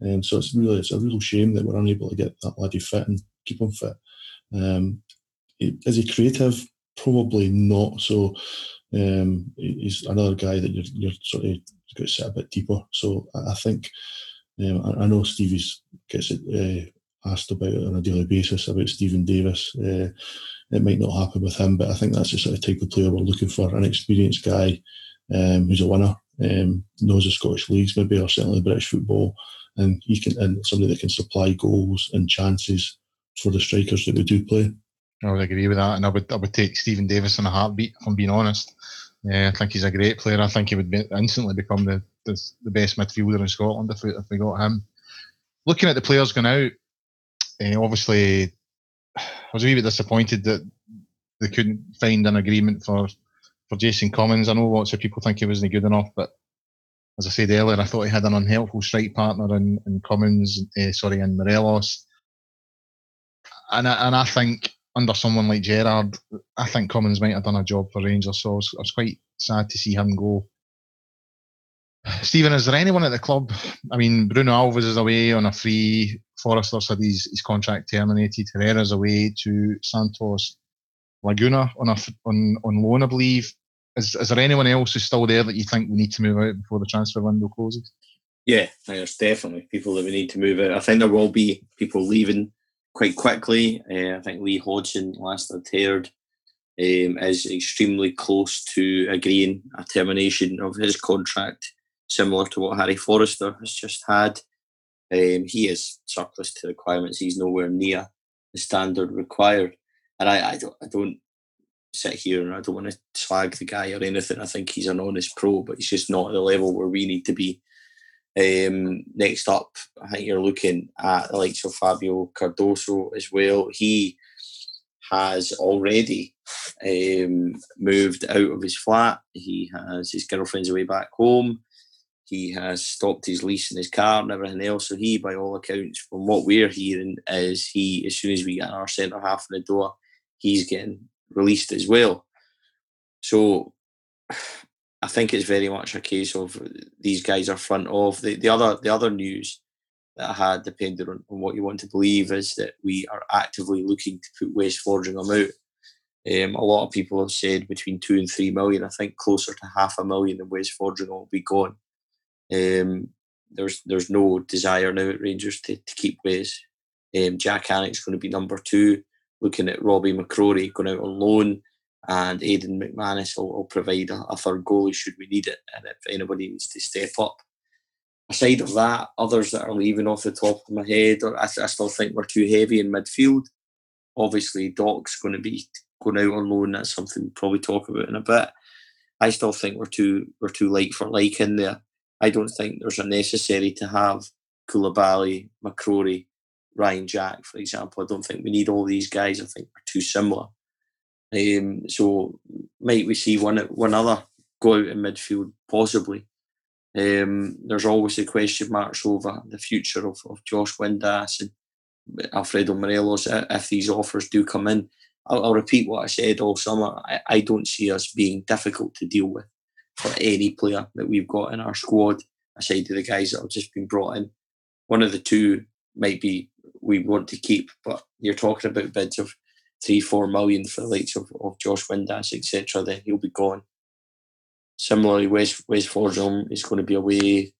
And so it's really it's a real shame that we're unable to get that laddie fit and keep him fit. Um, is he creative? Probably not. So um, he's another guy that you're, you're sort of got to sit a bit deeper. So I, think um, I, I, know Stevie's gets it uh, asked about it on a daily basis about Steven Davis. Uh, it might not happen with him, but I think that's the sort of type of player we're looking for an experienced guy um, who's a winner, um, knows the Scottish leagues maybe, or certainly British football, and he can and somebody that can supply goals and chances for the strikers that we do play. I would agree with that, and I would I would take Steven Davis in a heartbeat. If I'm being honest, yeah, I think he's a great player. I think he would be, instantly become the, the, the best midfielder in Scotland if we if we got him. Looking at the players going out, uh, obviously, I was a wee bit disappointed that they couldn't find an agreement for for Jason Cummings. I know lots of people think he wasn't good enough, but as I said earlier, I thought he had an unhelpful strike partner in, in Cummings, uh, sorry, in Morelos. And I, and I think under someone like Gerrard, I think Cummings might have done a job for Rangers, so I was, I was quite sad to see him go. Stephen, is there anyone at the club? I mean, Bruno Alves is away on a free. Forrester said his, his contract terminated. Herrera's away to Santos Laguna on a on on loan, I believe. Is, is there anyone else who's still there that you think we need to move out before the transfer window closes? Yeah, there's definitely people that we need to move out. I think there will be people leaving quite quickly. Uh, I think Lee Hodson, last I heard, um, is extremely close to agreeing a termination of his contract, similar to what Harry Forrester has just had. Um, he is surplus to requirements. He's nowhere near the standard required, and I, I don't, I don't sit here and I don't want to slag the guy or anything. I think he's an honest pro, but he's just not at the level where we need to be. Um, next up, I think you're looking at the likes of Fabio Cardoso as well. He has already um, moved out of his flat. He has his girlfriend's away back home. He has stopped his lease in his car and everything else. So he, by all accounts, from what we're hearing, is he as soon as we get our centre half in the door, he's getting released as well. So I think it's very much a case of these guys are front of the, the other the other news that I had, depending on, on what you want to believe, is that we are actively looking to put Wes Foderingham out. Um, a lot of people have said between two and three million. I think closer to half a million of Wes Foderingham will be gone. Um, there's there's no desire now at Rangers to, to keep Wes. Um, Jak Alnwick's going to be number two. Looking at Robbie McCrorie going out on loan, and Aidan McManus will, will provide a, a third goalie should we need it, and if anybody needs to step up aside of that, others that are leaving off the top of my head, I, I still think we're too heavy in midfield. Obviously, Doc's going to be going out on loan. That's something we'll probably talk about in a bit. I still think we're too we're too light for like in there. I don't think there's a necessary to have Coulibaly, McCrorie, Ryan Jack, for example. I don't think we need all these guys. I think we're too similar. Um, so might we see one one other go out in midfield possibly? Um, there's always the question marks over the future of, of Josh Windass and Alfredo Morelos if these offers do come in. I'll, I'll repeat what I said all summer. I, I, don't see us being difficult to deal with for any player that we've got in our squad, aside to the guys that have just been brought in. One of the two might be we want to keep, but you're talking about bids of three, four million for the likes of, of Josh Windass, etc. Then he'll be gone. Similarly, West Wes Foderingham is going to be away.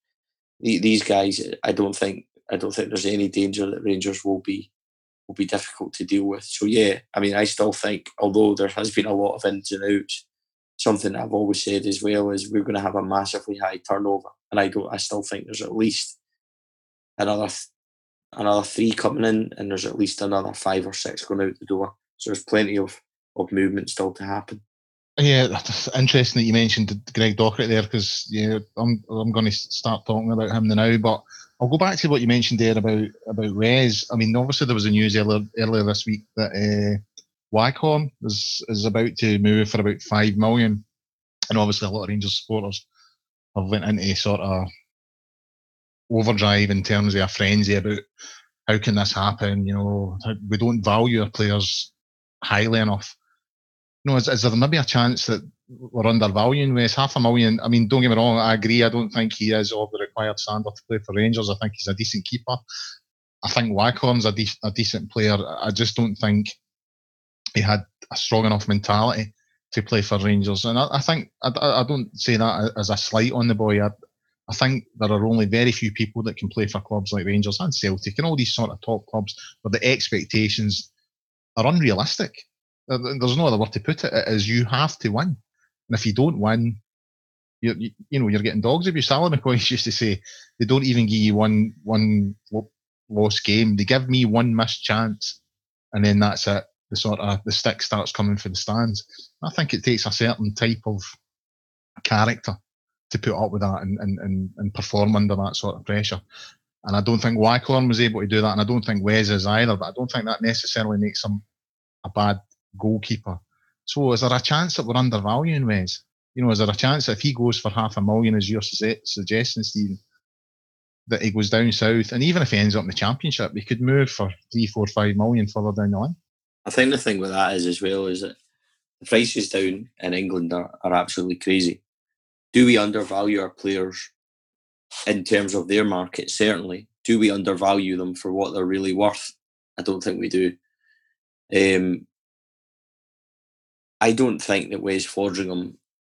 These guys, I don't think, I don't think there's any danger that Rangers will be will be difficult to deal with. So yeah, I mean, I still think, although there has been a lot of ins and outs, something I've always said as well is we're going to have a massively high turnover, and I don't, I still think there's at least another another three coming in, and there's at least another five or six going out the door. So there's plenty of of movement still to happen. Yeah, that's interesting that you mentioned Greg Docherty there because yeah, I'm I'm going to start talking about him now. But I'll go back to what you mentioned there about about Wes. I mean, obviously there was a news earlier, earlier this week that uh, Waghorn is is about to move for about five million, and obviously a lot of Rangers supporters have went into sort of overdrive in terms of a frenzy about how can this happen. You know, we don't value our players highly enough no, is, is there maybe a chance that we're undervaluing Wes? Half a million. I mean, don't get me wrong. I agree. I don't think he is of the required standard to play for Rangers. I think he's a decent keeper. I think Waghorn's a, de- a decent player. I just don't think he had a strong enough mentality to play for Rangers. And I, I think I, I, don't say that as a slight on the boy. I, I think there are only very few people that can play for clubs like Rangers and Celtic and all these sort of top clubs where the expectations are unrealistic. There's no other word to put it. It is you have to win, and if you don't win, you're, you, you know you're getting dogs abuse. Sally McCoy used to say they don't even give you one one lost game. They give me one missed chance, and then that's it. The sort of the stick starts coming for the stands. I think it takes a certain type of character to put up with that and, and, and, and perform under that sort of pressure. And I don't think Waghorn was able to do that, and I don't think Wes is either. But I don't think that necessarily makes him a bad goalkeeper. So is there a chance that we're undervaluing Wes? You know, is there a chance that if he goes for half a million, as you're suggesting, Stephen, that he goes down south, and even if he ends up in the championship, he could move for three, four, five million further down the line? I think the thing with that is as well is that the prices down in England are, are absolutely crazy. Do we undervalue our players in terms of their market? Certainly. Do we undervalue them for what they're really worth? I don't think we do. Um, I don't think that Wes Foderingham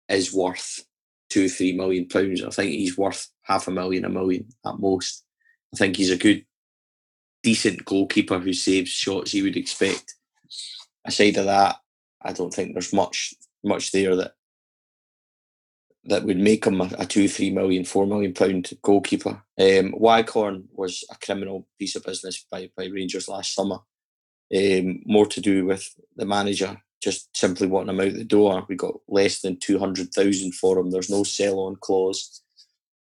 is worth two, three million pounds. I think he's worth half a million, a million at most. I think he's a good, decent goalkeeper who saves shots you would expect. Aside of that, I don't think there's much much there that that would make him a, a two, three million, four million pound goalkeeper. Um, Waghorn was a criminal piece of business by, by Rangers last summer. Um, more to do with the manager just simply wanting him out the door. We got less than two hundred thousand for him. There's no sell on clause,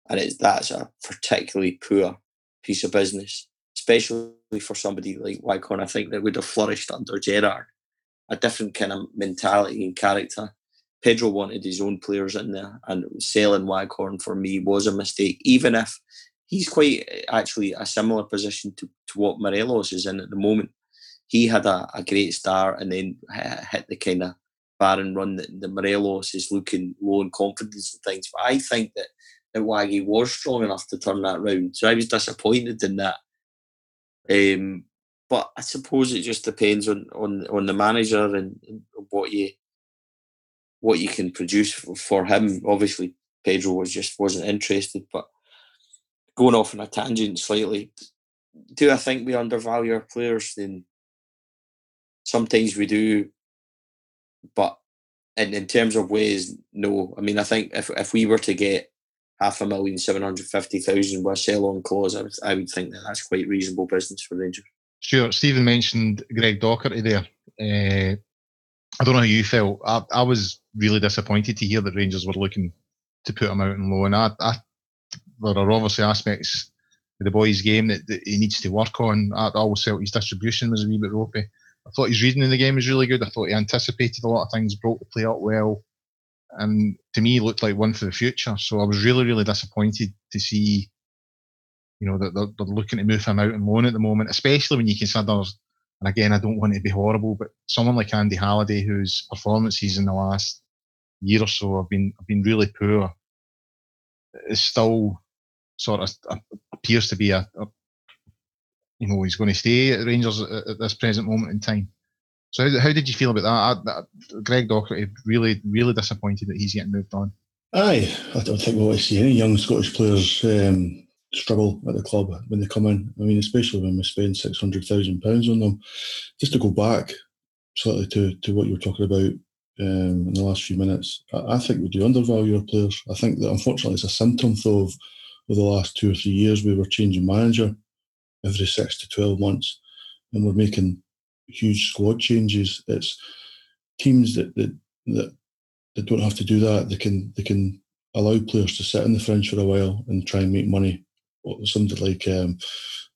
and it's that's a particularly poor piece of business, especially for somebody like Waghorn. I think that would have flourished under Gerrard. a different kind of mentality and character. Pedro wanted his own players in there, and selling Waghorn for me was a mistake, even if he's quite actually a similar position to, to what Morelos is in at the moment he had a, a great start and then hit the kind of barren run that the Morelos is looking low in confidence and things. But I think that that Waggy was strong enough to turn that round. So I was disappointed in that. Um, but I suppose it just depends on on, on the manager and, and what you what you can produce for, for him. Obviously, Pedro was just wasn't interested. But going off on a tangent slightly, do I think we undervalue our players? Then sometimes we do, but in, in terms of ways, no. I mean, I think if if we were to get half a million, seven hundred fifty thousand with sell on clause, I would, I would think that that's quite reasonable business for Rangers. Sure. Stephen mentioned Greg Docherty there. Uh, I don't know how you felt. I, I was really disappointed to hear that Rangers were looking to put him out on loan. I, I, there are obviously aspects of the boy's game that, that he needs to work on. I, I always felt his distribution was a wee bit ropey. I thought his reading in the game was really good. I thought he anticipated a lot of things, broke the play up well, and to me looked like one for the future. So I was really, really disappointed to see, you know, that they're, they're looking to move him out on loan at the moment, especially when you consider, and again, I don't want it to be horrible, but someone like Andy Halliday, whose performances in the last year or so have been have been really poor, is still sort of appears to be a, a you know he's going to stay at Rangers at, at, this present moment in time. So how, how did you feel about that? I, I, Greg Docherty really really disappointed that he's getting moved on. Aye, I don't think we'll see any young Scottish players um, struggle at the club when they come in. I mean, especially when we spend six hundred thousand pounds on them. Just to go back slightly to, to what you were talking about um, in the last few minutes, I, I, think we do undervalue our players. I think that unfortunately it's a symptom of, the last two or three years we were changing manager every six to 12 months and we're making huge squad changes. It's teams that, that, that, that don't have to do that. They can, they can allow players to sit in the fringe for a while and try and make money. Something like um,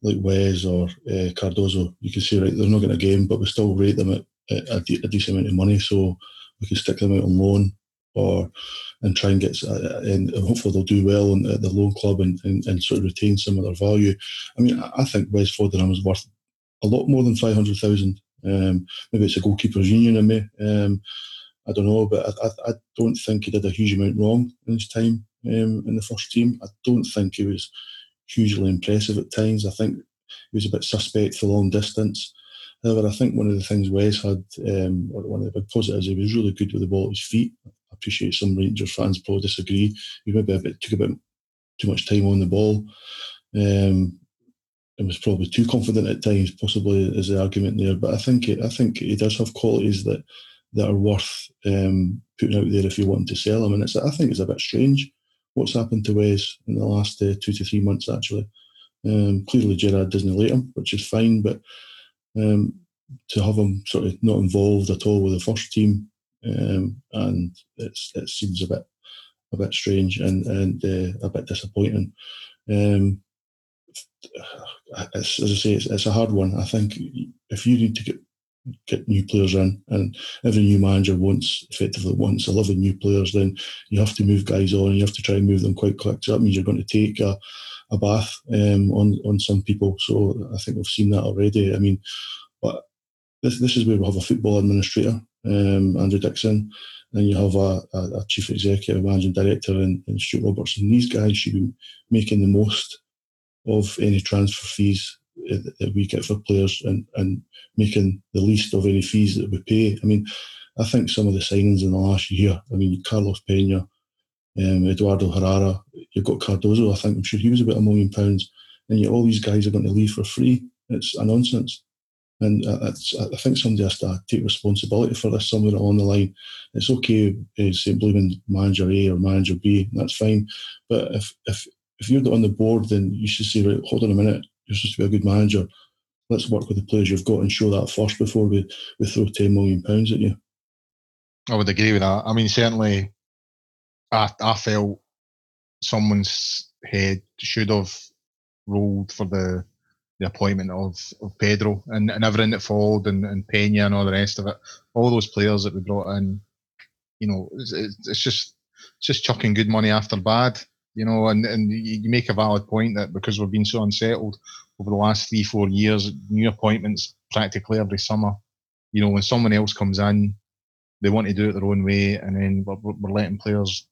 like Wes or uh, Cardoso, you can see right they're not getting a game, but we still rate them at, at a, a, decent amount of money, so we can stick them out on loan or and try and get uh, and hopefully they'll do well in, at the loan club and, and, and, sort of retain some of their value. I mean, I think Wes Foderingham is worth a lot more than five hundred thousand. Um, maybe it's a goalkeepers union in me. Um, I don't know, but I, I, I, don't think he did a huge amount wrong in his time um, in the first team. I don't think he was hugely impressive at times. I think he was a bit suspect for long distance. However, I think one of the things Wes had, um, or one of the big positives, he was really good with the ball at his feet I appreciate some Rangers fans probably disagree. He maybe a bit took a bit too much time on the ball. Um, and was probably too confident at times, possibly is the argument there. But I think it, I think he does have qualities that that are worth um, putting out there if you want to sell him. And it's I think it's a bit strange what's happened to Wes in the last uh, two to three months. Actually, um, clearly Gerrard doesn't rate him, which is fine. But um, to have him sort of not involved at all with the first team um, and it's it seems a bit a bit strange and and uh, a bit disappointing. Um, as I say, it's, it's, a hard one. I think if you need to get get new players in, and every new manager wants effectively wants eleven new players, then you have to move guys on, you have to try and move them quite quick. So that means you're going to take a, a bath um, on on some people. So I think we've seen that already. I mean, but this this is where we have a football administrator um, Andrew Dickson. And you have a, a, a chief executive, managing director, and, and Stuart Robertson. These guys should be making the most of any transfer fees that we get for players and, and making the least of any fees that we pay. I mean, I think some of the signings in the last year, I mean, Carlos Pena, um, Eduardo Herrera, you've got Cardoso, I think, I'm sure he was about a million pounds, and yet all these guys are going to leave for free. It's a nonsense. And I think somebody has to take responsibility for this somewhere along the line. It's okay uh, saying blaming manager A or manager B, that's fine. But if, if, if you're on the board, then you should say, right, hold on a minute, you're supposed to be a good manager. Let's work with the players you've got and show that first before we, we throw £10 million at you. I would agree with that. I mean, certainly, I, I felt someone's head should have rolled for the the appointment of, of Pedro and, and everything that followed and, and Pena and all the rest of it. All those players that we brought in, you know, it's, it's just it's just chucking good money after bad, you know, and, and you make a valid point that because we've been so unsettled over the last three, four years, new appointments practically every summer. You know, when someone else comes in, they want to do it their own way, and then we're, we're letting players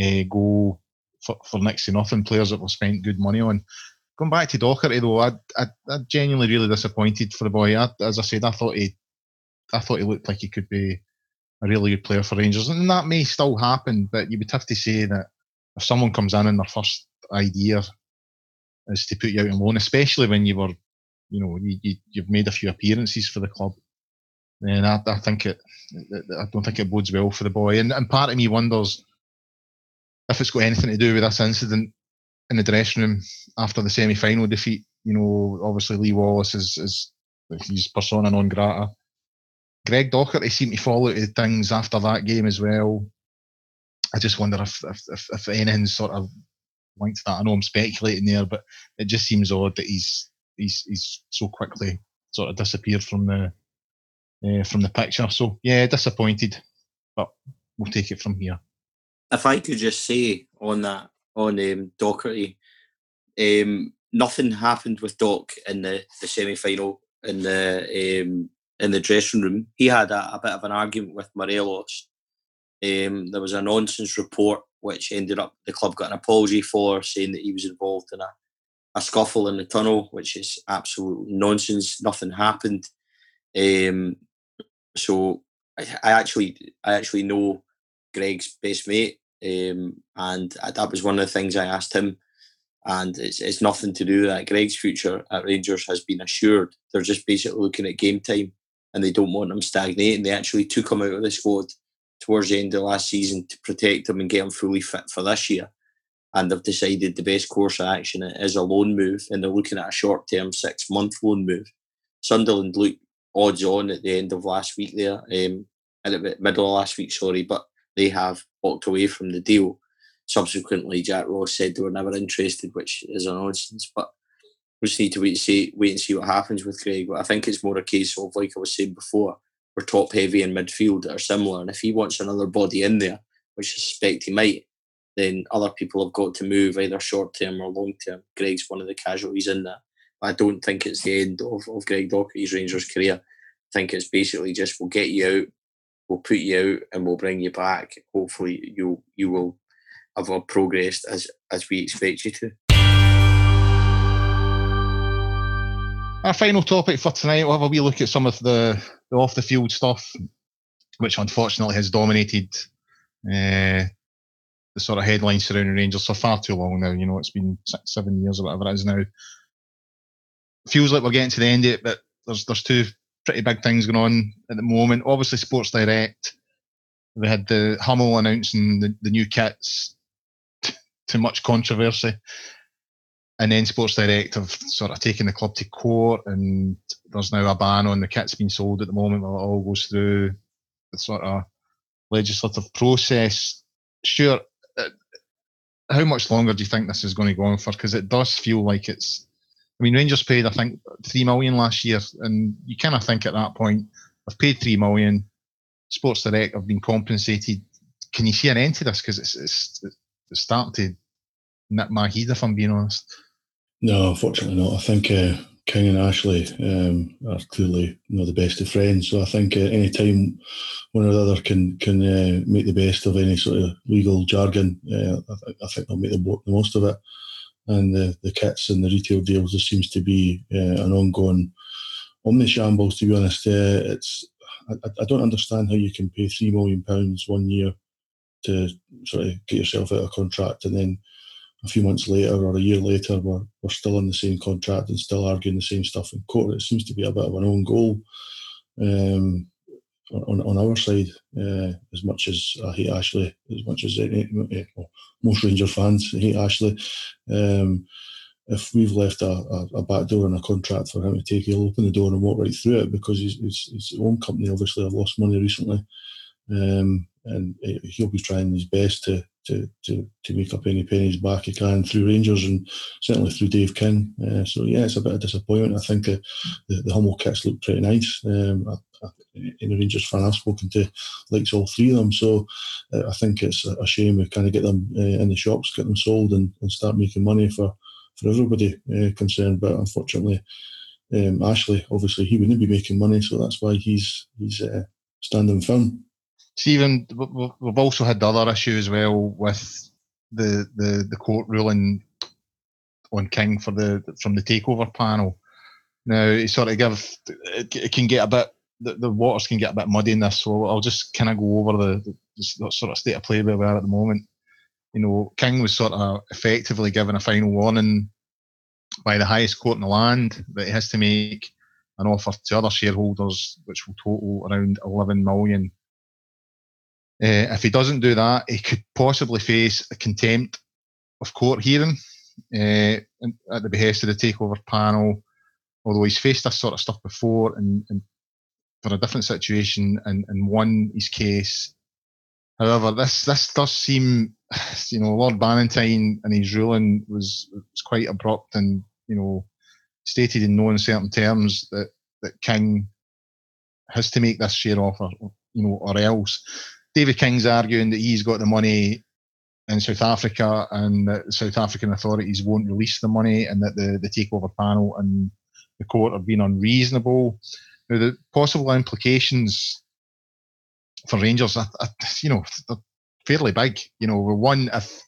uh, go for, for next to nothing. Players that were spent good money on. Going back to Docherty though, I, I, I genuinely really disappointed for the boy. I, as I said, I thought he, I thought he looked like he could be a really good player for Rangers, and that may still happen. But you would have to say that if someone comes in and their first idea is to put you out on loan, especially when you were, you know, you, you, have made a few appearances for the club, then I, I think it, I don't think it bodes well for the boy. And, and part of me wonders if it's got anything to do with this incident in the dressing room after the semi-final defeat. You know, obviously Lee Wallace is, is he's persona non grata. Greg Docherty seemed to fall out of things after that game as well. I just wonder if if, if, if sort of linked to that. I know I'm speculating there, but it just seems odd that he's he's he's so quickly sort of disappeared from the uh, from the picture. So yeah, disappointed, but we'll take it from here. If I could just say on that on um, Docherty, um, nothing happened with Doc in the, the semi final in the um, in the dressing room. He had a, a bit of an argument with Morelos. Um, there was a nonsense report which ended up the club got an apology for, saying that he was involved in a, a scuffle in the tunnel, which is absolute nonsense. Nothing happened. Um, so I, I, actually I actually know Greg's best mate, um, and that was one of the things I asked him. And it's, it's nothing to do with that. Greg's future at Rangers has been assured. They're just basically looking at game time and they don't want him stagnating. They actually took him out of the squad towards the end of last season to protect him and get him fully fit for this year. And they've decided the best course of action is a loan move, and they're looking at a short term six month loan move. Sunderland looked odds on at the end of last week there, um, at the middle of last week, sorry, but they have walked away from the deal. Subsequently, Jack Ross said they were never interested, which is a nonsense. But we just need to wait and see, wait and see what happens with Craig. But I think it's more a case of, like I was saying before, top heavy in midfield that are similar. And if he wants another body in there, which I suspect he might, then other people have got to move either short term or long term. Greg's one of the casualties in that. I don't think it's the end of, of Greg Docherty's Rangers career. I think it's basically just we'll get you out, we'll put you out, and we'll bring you back. Hopefully, you you will have progressed as as we expect you to. Our final topic for tonight, we'll have a wee look at some of the, the off the field stuff, which unfortunately has dominated uh, the sort of headlines surrounding Rangers for far too long now. You know, it's been six, seven years or whatever it is now. Feels like we're getting to the end of it, but there's there's two pretty big things going on at the moment. Obviously, Sports Direct. We had the Hummel announcing the, the new kits to much controversy and then Sports Direct have sort of taken the club to court, and there's now a ban on the kits being sold at the moment while it all goes through the sort of legislative process. Sure, uh, how much longer do you think this is going to go on for? Because it does feel like it's. I mean, Rangers paid, I think, three million last year, and you kind of think at that point, I've paid three million. Sports Direct have been compensated. Can you see an end to this? Because it's, it's it's starting to nip my head, if I'm being honest. No, unfortunately not. I think uh, King and Ashley um, are clearly you know the best of friends. So I think uh, any time one or the other can can uh, make the best of any sort of legal jargon, uh, I, th- I, think they'll make the, the, most of it. And the, the kits and the retail deals just seems to be uh, an ongoing omni shambles. To be honest, uh, it's I, I, don't understand how you can pay three million pounds one year to sort of get yourself out of contract and then a few months later or a year later, we're, we're still in the same contract and still arguing the same stuff in court. It seems to be a bit of an own goal um, on, on our side. Uh, as much as I hate Ashley, as much as any, well, most Ranger fans hate Ashley, um, if we've left a, a, a, back door in a contract for him to take, he'll open the door and walk right through it because he's, his own company obviously have lost money recently. Um, and he'll be trying his best to to, to, to make up any pennies back he can through Rangers and certainly through Dave King. Uh, so yeah, it's a bit of disappointment. I think uh, the, the Hummel kits look pretty nice. Um, I, Rangers fan, I've spoken to likes all three of them. So uh, I think it's a shame we kind of get them uh, in the shops, get them sold, and, and start making money for for everybody uh, concerned. But unfortunately, um, Ashley obviously he wouldn't be making money, so that's why he's he's uh, standing firm. Stephen, we've also had the other issue as well with the the the court ruling on King for the from the takeover panel. Now, it sort of give it, can get a bit the, the waters can get a bit muddy in this, so I'll just kind of go over the, the, sort of state of play where we are at the moment. You know, King was sort of effectively given a final warning by the highest court in the land that he has to make an offer to other shareholders, which will total around 11 million. Uh, if he doesn't do that, he could possibly face a contempt of court hearing uh, at the behest of the takeover panel. Although he's faced this sort of stuff before, and, and for a different situation, and, and won his case. However, this this does seem, you know, Lord Bannatyne and his ruling was was quite abrupt and you know stated in no uncertain terms that that King has to make this share offer, you know, or else. David King's arguing that he's got the money in South Africa and that South African authorities won't release the money and that the, the takeover panel and the court have been unreasonable. Now, the possible implications for Rangers, are, are, you know, they're fairly big. You know, one, if,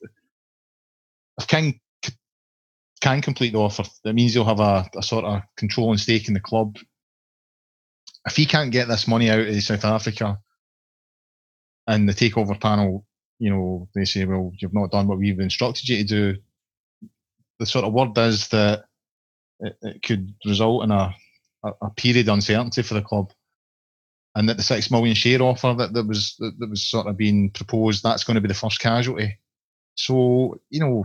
if King can complete the offer, that means he'll have a, a sort of controlling stake in the club. If he can't get this money out of South Africa and the takeover panel you know, they say, well, you've not done what we've instructed you to do. The sort of word is that it, it could result in a, a, a, period of uncertainty for the club. And that the six million share offer that, that was that, that was sort of being proposed, that's going to be the first casualty. So, you know,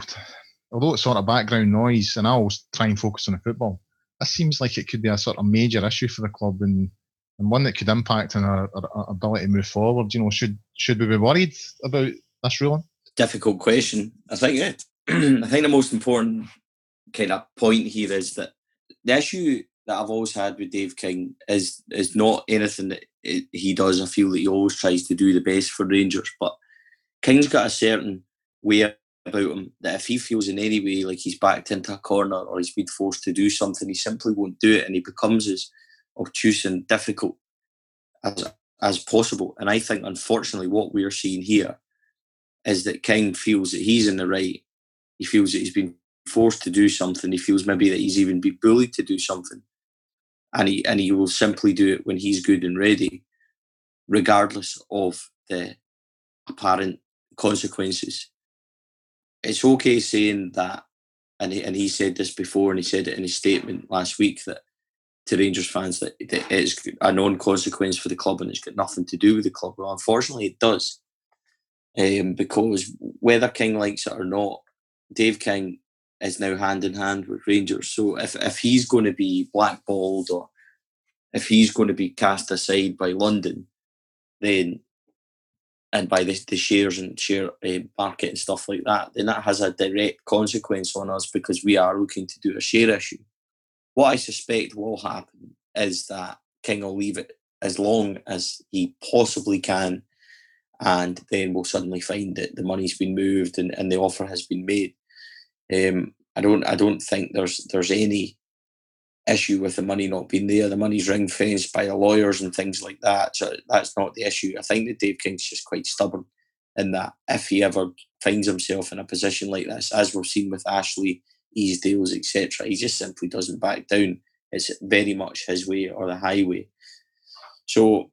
although it's sort of background noise, and I always try and focus on the football, this seems like it could be a sort of major issue for the club and and one that could impact on our, our, ability to move forward. You know, should should we be worried about this ruling? Difficult question. I think it, I think the most important kind of point here is that the issue that I've always had with Dave King is is not anything that he does. I feel that he always tries to do the best for Rangers, but King's got a certain way about him that if he feels in any way like he's backed into a corner or he's been forced to do something, he simply won't do it, and he becomes as obtuse and difficult as as possible. And I think, unfortunately, what we are seeing here is that King feels that he's in the right. He feels that he's been forced to do something. He feels maybe that he's even been bullied to do something, and he and he will simply do it when he's good and ready, regardless of the apparent consequences. It's okay saying that, and he, and he said this before, and he said it in his statement last week that to Rangers fans that, that it's a non-consequence for the club and it's got nothing to do with the club. Well, unfortunately, it does um, because whether King likes it or not, Dave King is now hand in hand with Rangers. So if, if he's going to be blackballed or if he's going to be cast aside by London, then and by the, the shares and share uh, market and stuff like that, then that has a direct consequence on us because we are looking to do a share issue. What I suspect will happen is that King will leave it as long as he possibly can and then we'll suddenly find that the money's been moved and, and the offer has been made. Um, I don't I don't think there's there's any issue with the money not being there. The money's ring fenced by the lawyers and things like that. So that's not the issue. I think that Dave King's just quite stubborn in that if he ever finds himself in a position like this, as we've seen with Ashley, Easdale's, etc., he just simply doesn't back down. It's very much his way or the highway. So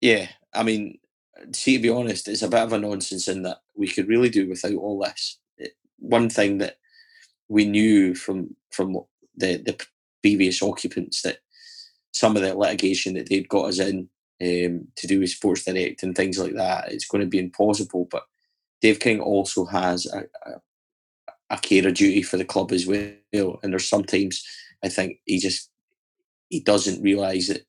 yeah, I mean, see, to be honest, it's a bit of a nonsense in that we could really do without all this. One thing that we knew from from the the previous occupants that some of the litigation that they'd got us in um, to do with Sports Direct and things like that, it's going to be impossible. But Dave King also has a, a, a care of duty for the club as well, and there's sometimes I think he just he doesn't realise that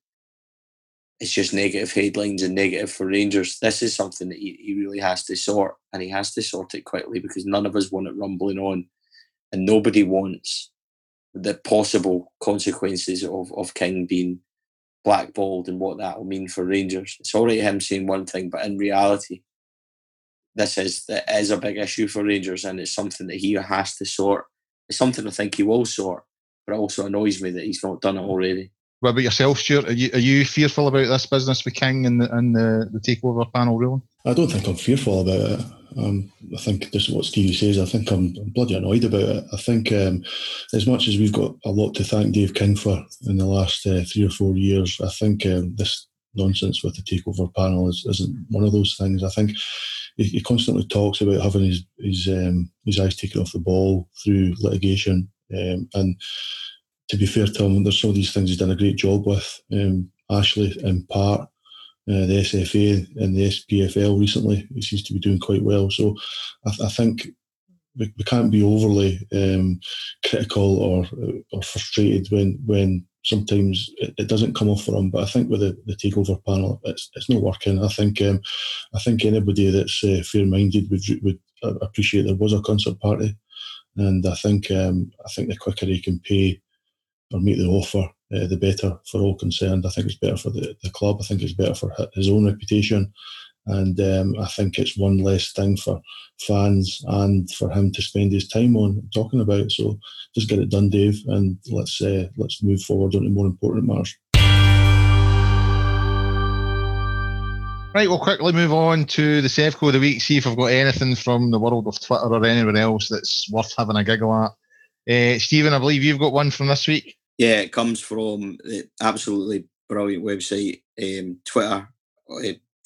it's just negative headlines and negative for Rangers. This is something that he, he really has to sort, and he has to sort it quickly because none of us want it rumbling on, and nobody wants the possible consequences of, of King being blackballed and what that will mean for Rangers. It's all right him saying one thing, but in reality, this is that is a big issue for Rangers, and it's something that he has to sort. It's something I think he will sort, but it also annoys me that he's not done it already. What about yourself, Stuart? Are you, are you fearful about this business with King and the, and the, the takeover panel ruling? I don't think I'm fearful about it. Um, I think just what Stevie says. I think I'm, I'm bloody annoyed about it. I think um, as much as we've got a lot to thank Dave King for in the last uh, three or four years, I think um, this nonsense with the takeover panel is, isn't one of those things. I think he, constantly talks about having his his um, his eyes taken off the ball through litigation, um, and to be fair to him, there's some of these things he's done a great job with. Um, Ashley, in part, uh, the SFA and the SPFL recently. He seems to be doing quite well. So I, th- I think we, we, can't be overly um, critical or or frustrated when when sometimes it, it, doesn't come off for him. But I think with the, the takeover panel, it's it's not working. I think um, I think anybody that's uh, fair minded would would appreciate there was a concert party, and I think um, I think the quicker he can pay or make the offer uh, the better for all concerned. I think it's better for the, the club. I think it's better for his own reputation. And um, I think it's one less thing for fans and for him to spend his time on talking about. So just get it done, Dave, and let's uh, let's move forward on to more important matters. Right, we'll quickly move on to the Sevco of the week, see if I've got anything from the world of Twitter or anywhere else that's worth having a giggle at. Uh, Stephen, I believe you've got one from this week. Yeah, it comes from the absolutely brilliant website, um, Twitter,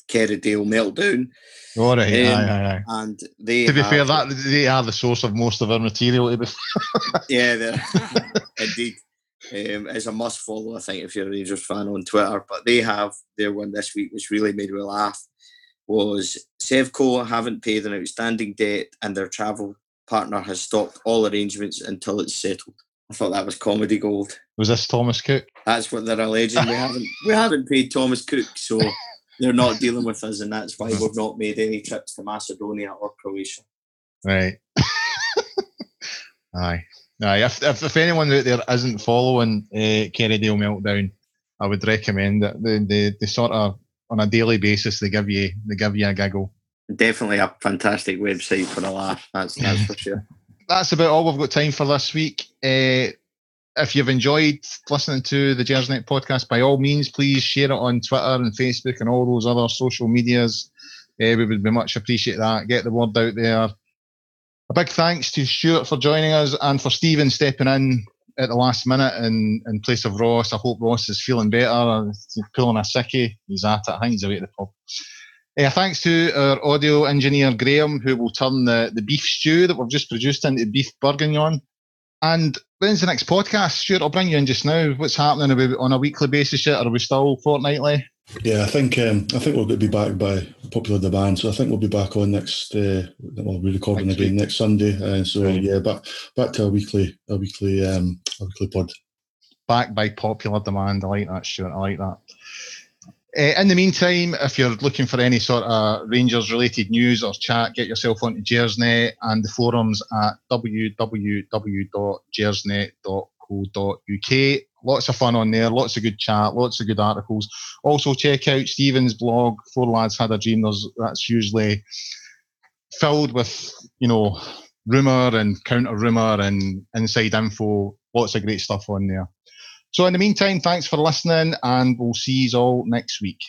Kerrydale Meltdown. All right, um, aye, aye, aye. And they to be fair, that they are the source of most of our material. yeah, they're indeed. Um, it's a must follow, I think, if you're a Rangers fan on Twitter. But they have their one this week, which really made me laugh. Was Sevco haven't paid an outstanding debt, and their travel partner has stopped all arrangements until it's settled. I thought that was comedy gold. Was this Thomas Cook? That's what they're alleging. We haven't we haven't paid Thomas Cook, so they're not dealing with us, and that's why we've not made any trips to Macedonia or Croatia. Right. Aye. Aye. If, if, if anyone out there isn't following uh, Kerrydale Meltdown, I would recommend it. They, they, they sort of on a daily basis they give you they give you a giggle. Definitely a fantastic website for a laugh. That's that's for sure that's about all we've got time for this week. Uh, if you've enjoyed listening to the Gersnet podcast, by all means, please share it on Twitter and Facebook and all those other social medias. Uh, we would be much appreciate that. Get the word out there. A big thanks to Stuart for joining us and for Stephen stepping in at the last minute in, in place of Ross. I hope Ross is feeling better. He's pulling a sickie. He's at it. I think he's away at the pub. Uh, thanks to our audio engineer Graham, who will turn the, the beef stew that we've just produced into beef bourguignon. And when's the next podcast? Stuart, I'll bring you in just now. What's happening? Are we on a weekly basis yet, or are we still fortnightly? Yeah, I think um, I think we're going to be back by popular demand. So I think we'll be back on next. Uh, we'll be recording next again week. next Sunday. Uh, so right. yeah, back back to a weekly a weekly um, a weekly pod. Back by popular demand. I like that, Stuart. I like that. Uh, in the meantime, if you're looking for any sort of Rangers related news or chat, get yourself onto Gersnet and the forums at www.gersnet.co.uk. Lots of fun on there, lots of good chat, lots of good articles. Also, check out Stephen's blog, Four Lads Had a Dream. There's, that's usually filled with, you know, rumour and counter rumour and inside info. Lots of great stuff on there. So, in the meantime, thanks for listening, and we'll see you all next week.